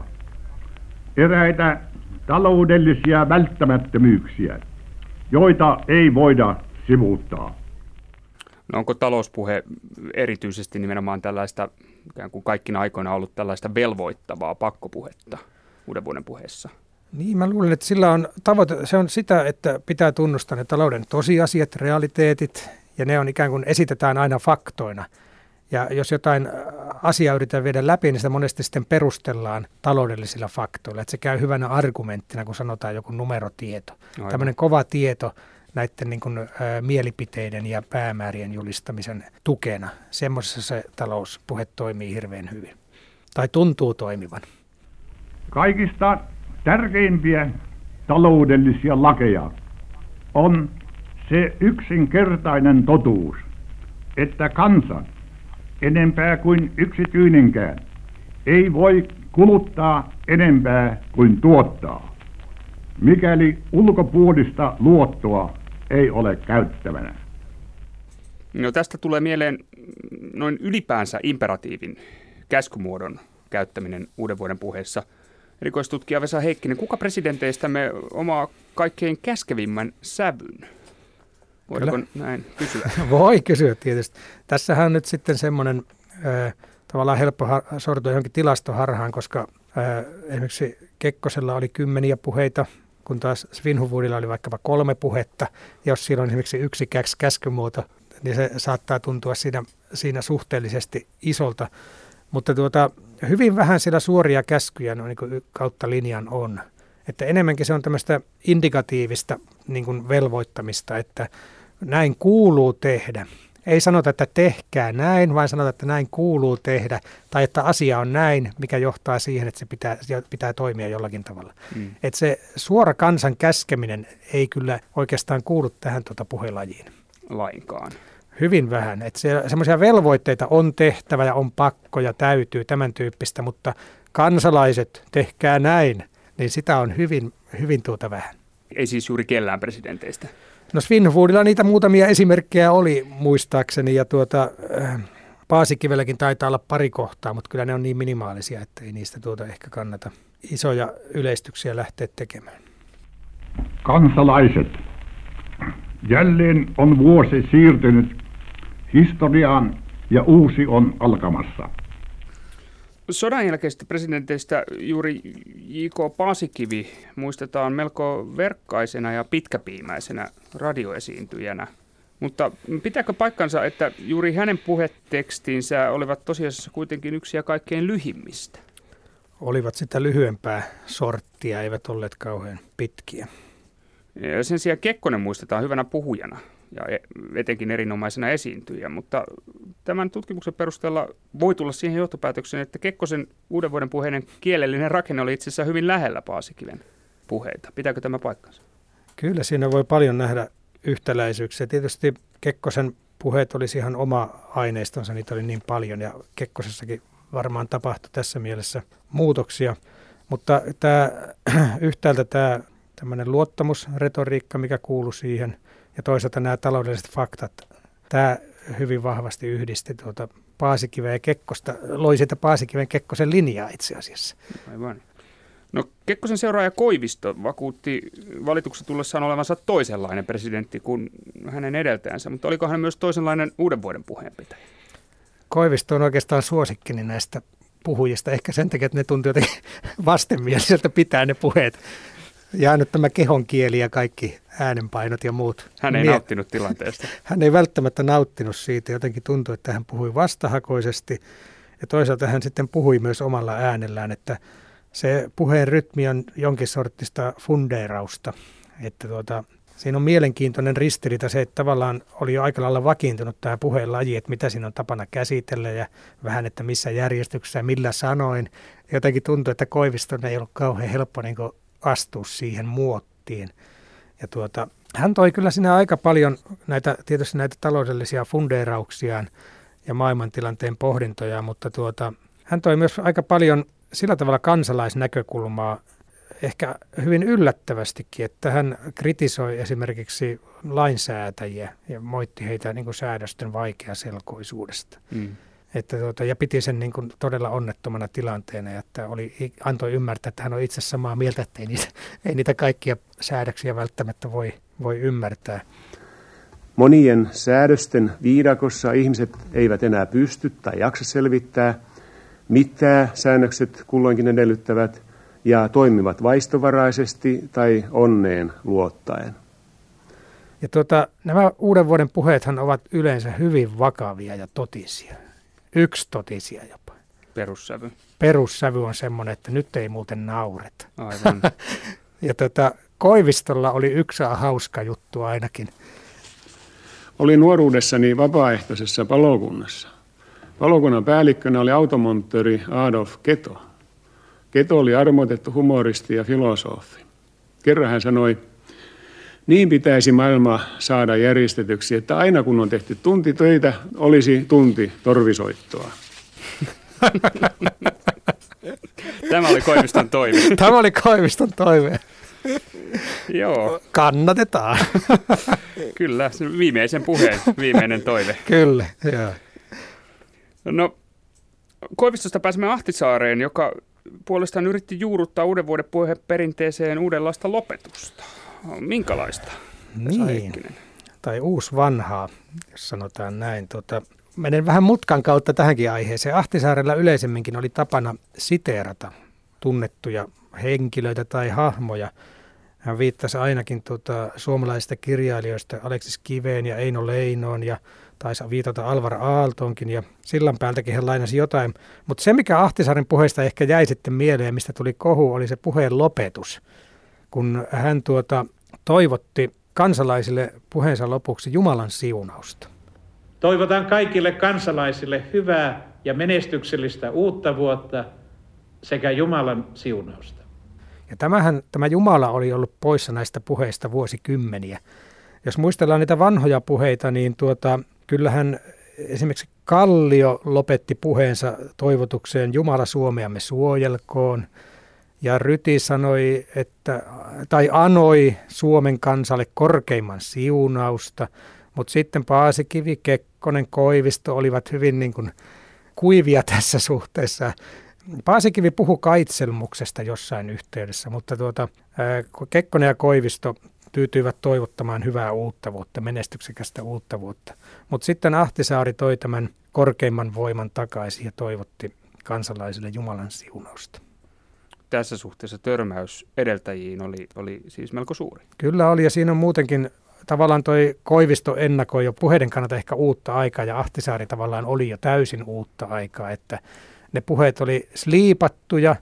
eräitä taloudellisia välttämättömyyksiä, joita ei voida sivuuttaa. No onko talouspuhe erityisesti nimenomaan tällaista, ikään kuin kaikkina aikoina ollut tällaista velvoittavaa pakkopuhetta uuden vuoden puheessa? Niin, mä luulen, että sillä on tavoite, se on sitä, että pitää tunnustaa ne talouden tosiasiat, realiteetit, ja ne on ikään kuin esitetään aina faktoina. Ja jos jotain asiaa yritetään viedä läpi, niin sitä monesti sitten perustellaan taloudellisilla faktoilla. Että se käy hyvänä argumenttina, kun sanotaan joku numerotieto. Aivan. Tämmöinen kova tieto näiden niin kuin, ä, mielipiteiden ja päämäärien julistamisen tukena. Semmoisessa se talouspuhe toimii hirveän hyvin. Tai tuntuu toimivan. Kaikista tärkeimpiä taloudellisia lakeja on se yksinkertainen totuus, että kansa, enempää kuin yksityinenkään, ei voi kuluttaa enempää kuin tuottaa, mikäli ulkopuolista luottoa ei ole käyttävänä. No tästä tulee mieleen noin ylipäänsä imperatiivin käskymuodon käyttäminen uuden vuoden puheessa. Erikoistutkija Vesa Heikkinen, kuka presidenteistämme omaa kaikkein käskevimmän sävyn? Voidaan näin kysyä? [LAUGHS] Voi kysyä tietysti. Tässähän on nyt sitten semmoinen äh, tavallaan helppo sortua johonkin tilastoharhaan, koska äh, esimerkiksi Kekkosella oli kymmeniä puheita kun taas Svinhuvudilla oli vaikkapa kolme puhetta. Jos siinä on esimerkiksi yksi käskymuoto, niin se saattaa tuntua siinä, siinä suhteellisesti isolta. Mutta tuota, hyvin vähän siellä suoria käskyjä no, niin kautta linjan on. Että enemmänkin se on tämmöistä indikatiivista niin kuin velvoittamista, että näin kuuluu tehdä. Ei sanota, että tehkää näin, vaan sanota, että näin kuuluu tehdä, tai että asia on näin, mikä johtaa siihen, että se pitää, pitää toimia jollakin tavalla. Mm. Että se suora kansan käskeminen ei kyllä oikeastaan kuulu tähän tuota puhelajiin. Lainkaan. Hyvin vähän. Että semmoisia velvoitteita on tehtävä ja on pakko ja täytyy tämän tyyppistä, mutta kansalaiset, tehkää näin, niin sitä on hyvin, hyvin tuota vähän. Ei siis juuri kellään presidenteistä. No Svinhufvudilla niitä muutamia esimerkkejä oli muistaakseni ja tuota, äh, Paasikivelläkin taitaa olla pari kohtaa, mutta kyllä ne on niin minimaalisia, että ei niistä tuota ehkä kannata isoja yleistyksiä lähteä tekemään. Kansalaiset, jälleen on vuosi siirtynyt historiaan ja uusi on alkamassa. Sodan jälkeistä presidenteistä juuri J.K. Paasikivi muistetaan melko verkkaisena ja pitkäpiimäisenä radioesiintyjänä. Mutta pitääkö paikkansa, että juuri hänen puhetekstinsä olivat tosiasiassa kuitenkin yksi ja kaikkein lyhimmistä? Olivat sitä lyhyempää sorttia, eivät olleet kauhean pitkiä. Ja sen sijaan Kekkonen muistetaan hyvänä puhujana ja e- etenkin erinomaisena esiintyjä, mutta tämän tutkimuksen perusteella voi tulla siihen johtopäätökseen, että Kekkosen uuden vuoden puheiden kielellinen rakenne oli itse asiassa hyvin lähellä Paasikiven puheita. Pitääkö tämä paikkansa? Kyllä siinä voi paljon nähdä yhtäläisyyksiä. Tietysti Kekkosen puheet olisi ihan oma aineistonsa, niitä oli niin paljon ja Kekkosessakin varmaan tapahtui tässä mielessä muutoksia. Mutta tämä, [CLEARS THROAT] yhtäältä tämä tämmöinen luottamusretoriikka, mikä kuuluu siihen, ja toisaalta nämä taloudelliset faktat, tämä hyvin vahvasti yhdisti tuota Paasikiven ja Kekkosta, loi siitä Paasikiven Kekkosen linjaa itse asiassa. Aivan. No Kekkosen seuraaja Koivisto vakuutti valituksi tullessaan olevansa toisenlainen presidentti kuin hänen edeltäjänsä, mutta oliko hän myös toisenlainen uuden vuoden puheenpitäjä? Koivisto on oikeastaan suosikkini näistä puhujista, ehkä sen takia, että ne tuntuu jotenkin [LAUGHS] vastenmieliseltä pitää ne puheet. Jäänyt tämä kehon kieli ja kaikki äänenpainot ja muut. Hän ei Mie- nauttinut tilanteesta. [LAUGHS] Hän ei välttämättä nauttinut siitä. Jotenkin tuntui, että hän puhui vastahakoisesti. Ja toisaalta hän sitten puhui myös omalla äänellään, että se puheen rytmi on jonkin sortista fundeerausta. Että tuota, siinä on mielenkiintoinen ristiriita se, että tavallaan oli jo aika lailla vakiintunut tämä puheen laji, että mitä siinä on tapana käsitellä ja vähän, että missä järjestyksessä ja millä sanoin. Jotenkin tuntui, että Koiviston ei ollut kauhean helppo niin astua siihen muottiin. Ja tuota, hän toi kyllä sinä aika paljon näitä, tietysti näitä taloudellisia fundeerauksiaan ja maailmantilanteen pohdintoja, mutta tuota, hän toi myös aika paljon sillä tavalla kansalaisnäkökulmaa ehkä hyvin yllättävästikin, että hän kritisoi esimerkiksi lainsäätäjiä ja moitti heitä niin kuin säädösten vaikeaselkoisuudesta. Mm. Että tuota, ja piti sen niin kuin todella onnettomana tilanteena, että oli, antoi ymmärtää, että hän on itse samaa mieltä, että ei niitä, [LAUGHS] ei niitä kaikkia säädöksiä välttämättä voi, voi ymmärtää. Monien säädösten viidakossa ihmiset eivät enää pysty tai jaksa selvittää, mitä säännökset kulloinkin edellyttävät, ja toimivat vaistovaraisesti tai onneen luottaen. Ja tuota, nämä uuden vuoden puheethan ovat yleensä hyvin vakavia ja totisia yksi totisia jopa. Perussävy. Perussävy on semmoinen, että nyt ei muuten naureta. Aivan. [LAUGHS] ja tota, Koivistolla oli yksi hauska juttu ainakin. Oli nuoruudessani vapaaehtoisessa palokunnassa. Palokunnan päällikkönä oli automonttori Adolf Keto. Keto oli armoitettu humoristi ja filosofi. Kerran hän sanoi, niin pitäisi maailma saada järjestetyksi, että aina kun on tehty tunti töitä, olisi tunti torvisoittoa. [LAUGHS] Tämä oli Koiviston toive. [LAUGHS] Tämä oli Koiviston toive. Joo. Kannatetaan. [LAUGHS] Kyllä, se viimeisen puheen viimeinen toive. Kyllä, joo. No, Koivistosta pääsemme Ahtisaareen, joka puolestaan yritti juurruttaa uuden vuoden puheen perinteeseen uudenlaista lopetusta. Minkälaista? Niin. Tai uusi vanhaa, jos sanotaan näin. Tota, menen vähän mutkan kautta tähänkin aiheeseen. Ahtisaarella yleisemminkin oli tapana siteerata tunnettuja henkilöitä tai hahmoja. Hän viittasi ainakin tuota, suomalaisista kirjailijoista Aleksis Kiveen ja Eino Leinoon ja taisi viitata Alvar Aaltoonkin ja sillan päältäkin hän lainasi jotain. Mutta se, mikä Ahtisaaren puheesta ehkä jäi sitten mieleen, mistä tuli kohu, oli se puheen lopetus – kun hän tuota, toivotti kansalaisille puheensa lopuksi Jumalan siunausta. Toivotan kaikille kansalaisille hyvää ja menestyksellistä uutta vuotta sekä Jumalan siunausta. Ja tämähän, tämä Jumala oli ollut poissa näistä puheista vuosikymmeniä. Jos muistellaan niitä vanhoja puheita, niin tuota, kyllähän esimerkiksi Kallio lopetti puheensa toivotukseen Jumala Suomeamme suojelkoon – ja Ryti sanoi, että, tai anoi Suomen kansalle korkeimman siunausta, mutta sitten Paasikivi, Kekkonen, Koivisto olivat hyvin niin kuin kuivia tässä suhteessa. Paasikivi puhui kaitselmuksesta jossain yhteydessä, mutta tuota, Kekkonen ja Koivisto tyytyivät toivottamaan hyvää uutta vuotta, menestyksekästä uutta vuotta. Mutta sitten Ahtisaari toi tämän korkeimman voiman takaisin ja toivotti kansalaisille Jumalan siunausta tässä suhteessa törmäys edeltäjiin oli, oli siis melko suuri. Kyllä oli ja siinä on muutenkin tavallaan toi Koivisto ennakoi jo puheiden kannalta ehkä uutta aikaa ja Ahtisaari tavallaan oli jo täysin uutta aikaa, että ne puheet oli sliipattuja,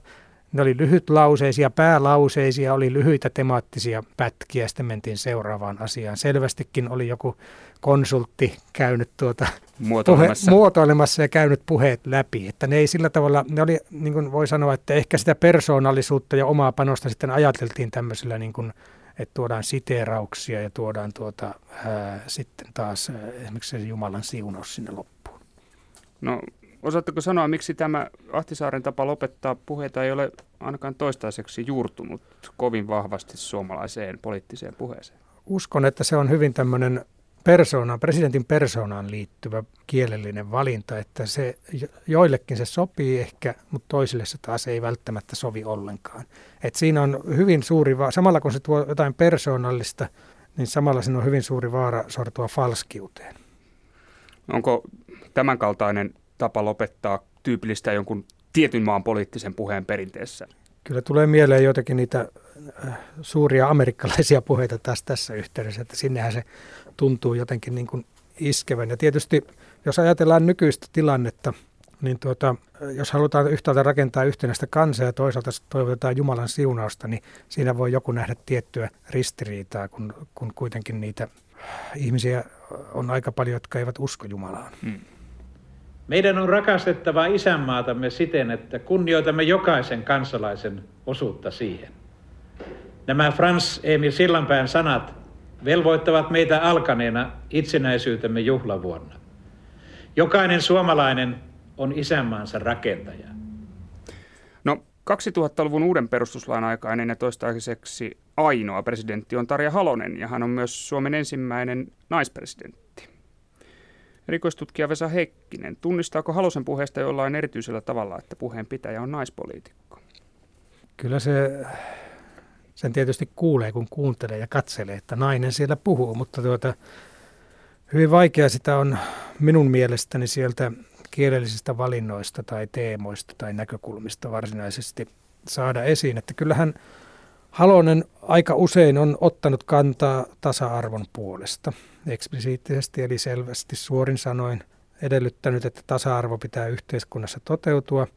ne oli lyhytlauseisia, päälauseisia, oli lyhyitä temaattisia pätkiä, sitten mentiin seuraavaan asiaan. Selvästikin oli joku konsultti käynyt tuota muotoilemassa. Puhe, muotoilemassa ja käynyt puheet läpi. Että ne ei sillä tavalla, ne oli, niin kuin voi sanoa, että ehkä sitä persoonallisuutta ja omaa panosta sitten ajateltiin tämmöisellä, niin kuin, että tuodaan siteerauksia ja tuodaan tuota, ää, sitten taas ää, esimerkiksi se Jumalan siunaus sinne loppuun. No Osaatteko sanoa, miksi tämä Ahtisaaren tapa lopettaa puheita ei ole ainakaan toistaiseksi juurtunut kovin vahvasti suomalaiseen poliittiseen puheeseen? Uskon, että se on hyvin tämmöinen persoonaan, presidentin persoonaan liittyvä kielellinen valinta, että se joillekin se sopii ehkä, mutta toisille se taas ei välttämättä sovi ollenkaan. Et siinä on hyvin suuri, va- samalla kun se tuo jotain persoonallista, niin samalla siinä on hyvin suuri vaara sortua falskiuteen. Onko tämänkaltainen tapa lopettaa tyypillistä jonkun tietyn maan poliittisen puheen perinteessä? Kyllä tulee mieleen joitakin niitä äh, suuria amerikkalaisia puheita taas tässä yhteydessä, että sinnehän se tuntuu jotenkin niin kuin iskevän. Ja tietysti jos ajatellaan nykyistä tilannetta, niin tuota, jos halutaan yhtäältä rakentaa yhtenäistä kansaa ja toisaalta toivotetaan Jumalan siunausta, niin siinä voi joku nähdä tiettyä ristiriitaa, kun, kun kuitenkin niitä ihmisiä on aika paljon, jotka eivät usko Jumalaan. Hmm. Meidän on rakastettava isänmaatamme siten, että kunnioitamme jokaisen kansalaisen osuutta siihen. Nämä Frans Emil Sillanpään sanat velvoittavat meitä alkaneena itsenäisyytemme juhlavuonna. Jokainen suomalainen on isänmaansa rakentaja. No 2000-luvun uuden perustuslain aikainen ja toistaiseksi ainoa presidentti on Tarja Halonen ja hän on myös Suomen ensimmäinen naispresidentti. Rikoistutkija Vesa Heikkinen, tunnistaako Halosen puheesta jollain erityisellä tavalla, että puheen pitäjä on naispoliitikko? Kyllä se, sen tietysti kuulee, kun kuuntelee ja katselee, että nainen siellä puhuu, mutta tuota, hyvin vaikea sitä on minun mielestäni sieltä kielellisistä valinnoista tai teemoista tai näkökulmista varsinaisesti saada esiin. Että kyllähän Halonen aika usein on ottanut kantaa tasa-arvon puolesta eksplisiittisesti, eli selvästi suorin sanoin edellyttänyt, että tasa-arvo pitää yhteiskunnassa toteutua.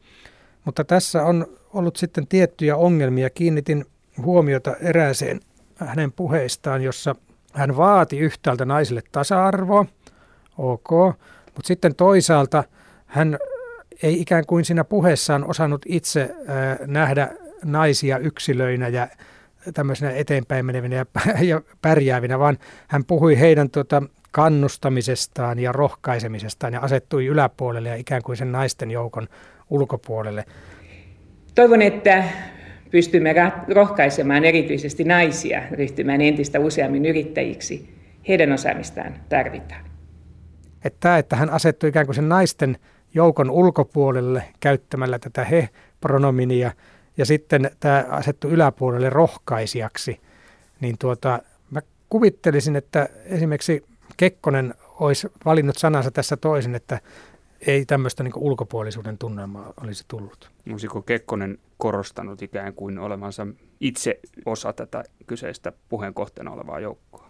Mutta tässä on ollut sitten tiettyjä ongelmia. Kiinnitin huomiota erääseen hänen puheistaan, jossa hän vaati yhtäältä naisille tasa-arvoa, ok, mutta sitten toisaalta hän ei ikään kuin siinä puheessaan osannut itse nähdä naisia yksilöinä ja tämmöisenä eteenpäin menevinä ja, ja pärjäävinä, vaan hän puhui heidän tuota, kannustamisestaan ja rohkaisemisestaan ja asettui yläpuolelle ja ikään kuin sen naisten joukon ulkopuolelle. Toivon, että pystymme rohkaisemaan erityisesti naisia ryhtymään entistä useammin yrittäjiksi. Heidän osaamistaan tarvitaan. Että, että hän asettui ikään kuin sen naisten joukon ulkopuolelle käyttämällä tätä he-pronominia ja sitten tämä asettu yläpuolelle rohkaisijaksi, niin tuota, mä kuvittelisin, että esimerkiksi Kekkonen olisi valinnut sanansa tässä toisin, että ei tämmöistä niin ulkopuolisuuden tunnelmaa olisi tullut. Olisiko Kekkonen korostanut ikään kuin olevansa itse osa tätä kyseistä puheen kohteena olevaa joukkoa?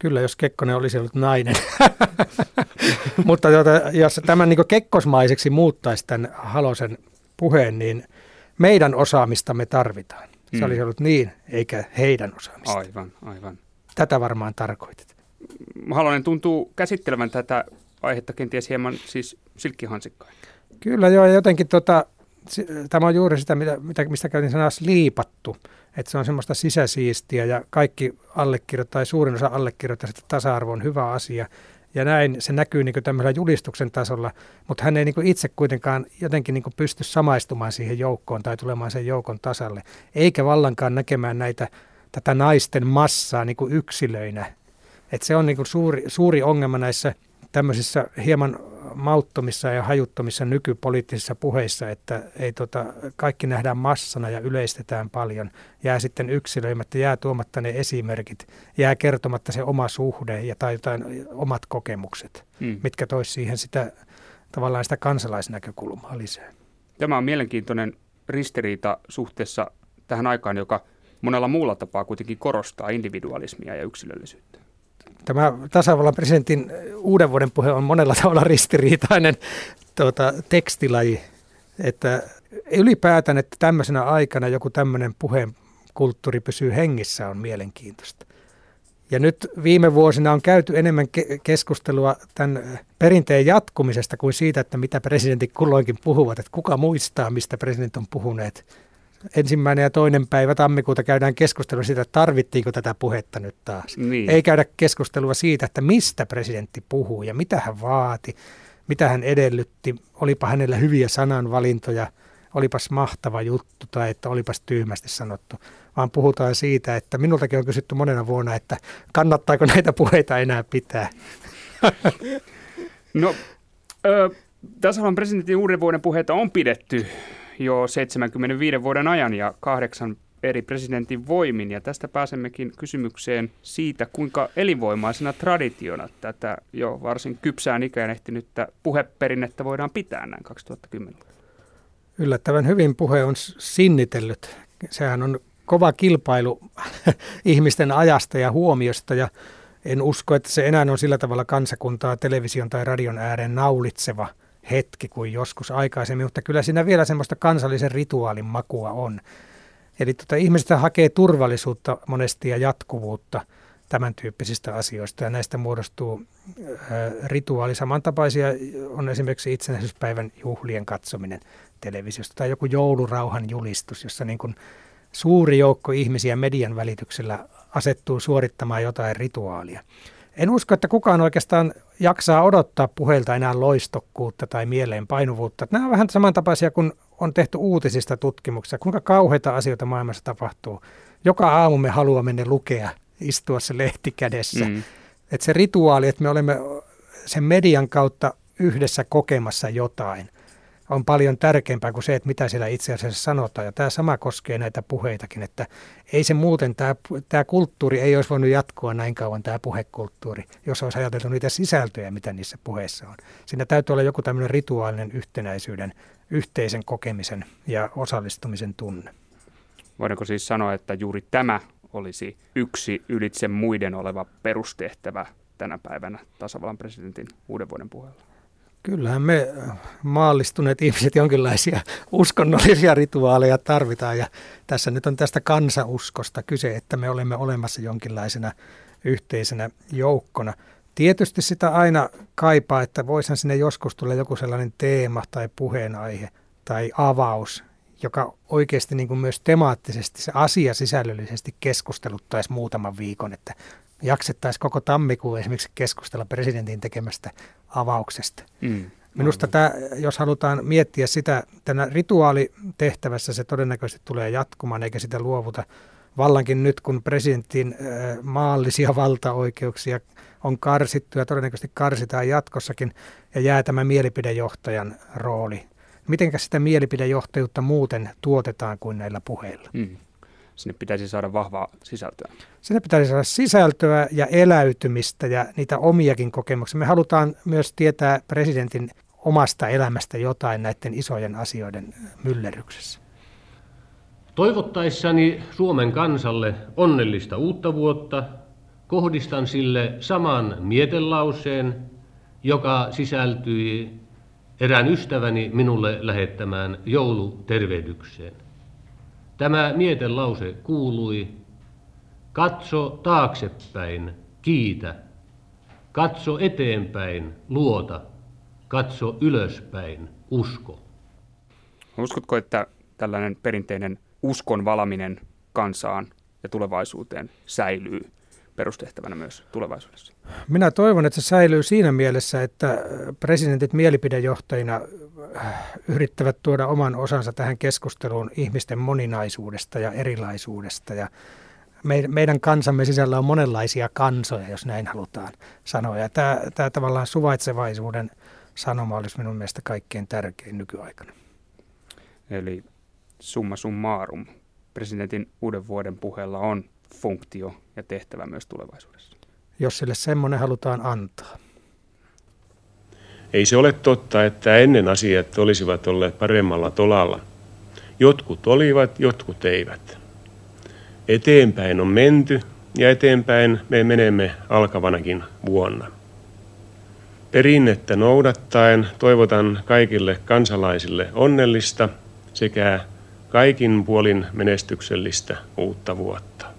Kyllä, jos Kekkonen olisi ollut nainen. [LAUGHS] Mutta tuota, jos tämän niin kekkosmaiseksi muuttaisi tämän Halosen puheen, niin meidän osaamistamme tarvitaan. Se mm. olisi ollut niin, eikä heidän osaamista. Aivan, aivan. Tätä varmaan tarkoitit. Halonen tuntuu käsittelevän tätä aihetta kenties hieman siis silkkihansikkain. Kyllä joo, ja jotenkin tota, tämä on juuri sitä, mitä, mitä, mistä käytin sanaa liipattu. Että se on semmoista sisäsiistiä ja kaikki allekirjoittaa, tai suurin osa allekirjoittaa, että tasa-arvo on hyvä asia. Ja näin se näkyy niin tämmöisellä julistuksen tasolla, mutta hän ei niin itse kuitenkaan jotenkin niin pysty samaistumaan siihen joukkoon tai tulemaan sen joukon tasalle, eikä vallankaan näkemään näitä, tätä naisten massaa niin yksilöinä. Et se on niin suuri, suuri ongelma näissä tämmöisissä hieman mauttomissa ja hajuttomissa nykypoliittisissa puheissa, että ei tota, kaikki nähdään massana ja yleistetään paljon, jää sitten yksilöimättä, jää tuomatta ne esimerkit, jää kertomatta se oma suhde ja tai jotain omat kokemukset, hmm. mitkä toisi siihen sitä tavallaan sitä kansalaisnäkökulmaa lisää. Tämä on mielenkiintoinen ristiriita suhteessa tähän aikaan, joka monella muulla tapaa kuitenkin korostaa individualismia ja yksilöllisyyttä. Tämä tasavallan presidentin uuden vuoden puhe on monella [LAUGHS] tavalla ristiriitainen tuota, tekstilaji, että ylipäätään, että tämmöisenä aikana joku tämmöinen puheen kulttuuri pysyy hengissä on mielenkiintoista. Ja nyt viime vuosina on käyty enemmän ke- keskustelua tämän perinteen jatkumisesta kuin siitä, että mitä presidentit kulloinkin puhuvat. Että kuka muistaa, mistä presidentit on puhuneet ensimmäinen ja toinen päivä tammikuuta käydään keskustelua siitä, että tarvittiinko tätä puhetta nyt taas. Niin. Ei käydä keskustelua siitä, että mistä presidentti puhuu ja mitä hän vaati, mitä hän edellytti, olipa hänellä hyviä sananvalintoja, olipas mahtava juttu tai että olipas tyhmästi sanottu, vaan puhutaan siitä, että minultakin on kysytty monena vuonna, että kannattaako näitä puheita enää pitää. [LAUGHS] No, ö, tasavallan presidentin uuden vuoden puheita on pidetty jo 75 vuoden ajan ja kahdeksan eri presidentin voimin. Ja tästä pääsemmekin kysymykseen siitä, kuinka elinvoimaisena traditiona tätä jo varsin kypsään ikään ehtinyttä puheperinnettä voidaan pitää näin 2010. Yllättävän hyvin puhe on sinnitellyt. Sehän on kova kilpailu [LAUGHS] ihmisten ajasta ja huomiosta ja en usko, että se enää on sillä tavalla kansakuntaa television tai radion ääreen naulitseva hetki kuin joskus aikaisemmin, mutta kyllä siinä vielä semmoista kansallisen rituaalin makua on. Eli tota, ihmiset hakee turvallisuutta monesti ja jatkuvuutta tämän tyyppisistä asioista ja näistä muodostuu ää, rituaali. Samantapaisia on esimerkiksi itsenäisyyspäivän juhlien katsominen televisiosta tai joku joulurauhan julistus, jossa niin kuin suuri joukko ihmisiä median välityksellä asettuu suorittamaan jotain rituaalia. En usko, että kukaan oikeastaan jaksaa odottaa puheilta enää loistokkuutta tai mieleenpainuvuutta. Nämä on vähän samantapaisia kuin on tehty uutisista tutkimuksia, kuinka kauheita asioita maailmassa tapahtuu. Joka aamu me haluamme ne lukea, istua se lehti kädessä. Mm. Että se rituaali, että me olemme sen median kautta yhdessä kokemassa jotain – on paljon tärkeämpää kuin se, että mitä siellä itse asiassa sanotaan. Ja tämä sama koskee näitä puheitakin, että ei se muuten, tämä, tämä kulttuuri ei olisi voinut jatkua näin kauan, tämä puhekulttuuri, jos olisi ajateltu niitä sisältöjä, mitä niissä puheissa on. Siinä täytyy olla joku tämmöinen rituaalinen yhtenäisyyden, yhteisen kokemisen ja osallistumisen tunne. Voidaanko siis sanoa, että juuri tämä olisi yksi ylitse muiden oleva perustehtävä tänä päivänä tasavallan presidentin uuden vuoden puheella? Kyllähän me maallistuneet ihmiset jonkinlaisia uskonnollisia rituaaleja tarvitaan ja tässä nyt on tästä kansauskosta kyse, että me olemme olemassa jonkinlaisena yhteisenä joukkona. Tietysti sitä aina kaipaa, että voisihan sinne joskus tulla joku sellainen teema tai puheenaihe tai avaus, joka oikeasti niin kuin myös temaattisesti, se asia sisällöllisesti keskusteluttaisi muutaman viikon, että jaksettaisiin koko tammikuun esimerkiksi keskustella presidentin tekemästä avauksesta. Mm. Minusta tämä, jos halutaan miettiä sitä, tänä rituaalitehtävässä se todennäköisesti tulee jatkumaan eikä sitä luovuta. Vallankin nyt, kun presidentin maallisia [LAUGHS] valtaoikeuksia on karsittu ja todennäköisesti karsitaan jatkossakin ja jää tämä mielipidejohtajan rooli. Mitenkä sitä mielipidejohtajuutta muuten tuotetaan kuin näillä puheilla? Mm sinne pitäisi saada vahvaa sisältöä. Sinne pitäisi saada sisältöä ja eläytymistä ja niitä omiakin kokemuksia. Me halutaan myös tietää presidentin omasta elämästä jotain näiden isojen asioiden myllerryksessä. Toivottaessani Suomen kansalle onnellista uutta vuotta kohdistan sille saman mietelauseen, joka sisältyi erään ystäväni minulle lähettämään joulutervehdykseen. Tämä mietelause kuului, katso taaksepäin, kiitä, katso eteenpäin, luota, katso ylöspäin, usko. Uskotko, että tällainen perinteinen uskon valaminen kansaan ja tulevaisuuteen säilyy perustehtävänä myös tulevaisuudessa? Minä toivon, että se säilyy siinä mielessä, että presidentit mielipidejohtajina yrittävät tuoda oman osansa tähän keskusteluun ihmisten moninaisuudesta ja erilaisuudesta. Ja meidän kansamme sisällä on monenlaisia kansoja, jos näin halutaan sanoa. Ja tämä, tämä tavallaan suvaitsevaisuuden sanoma olisi minun mielestä kaikkein tärkein nykyaikana. Eli summa summarum. Presidentin uuden vuoden puheella on funktio ja tehtävä myös tulevaisuudessa. Jos sille semmoinen halutaan antaa. Ei se ole totta, että ennen asiat olisivat olleet paremmalla tolalla. Jotkut olivat, jotkut eivät. Eteenpäin on menty ja eteenpäin me menemme alkavanakin vuonna. Perinnettä noudattaen toivotan kaikille kansalaisille onnellista sekä kaikin puolin menestyksellistä uutta vuotta.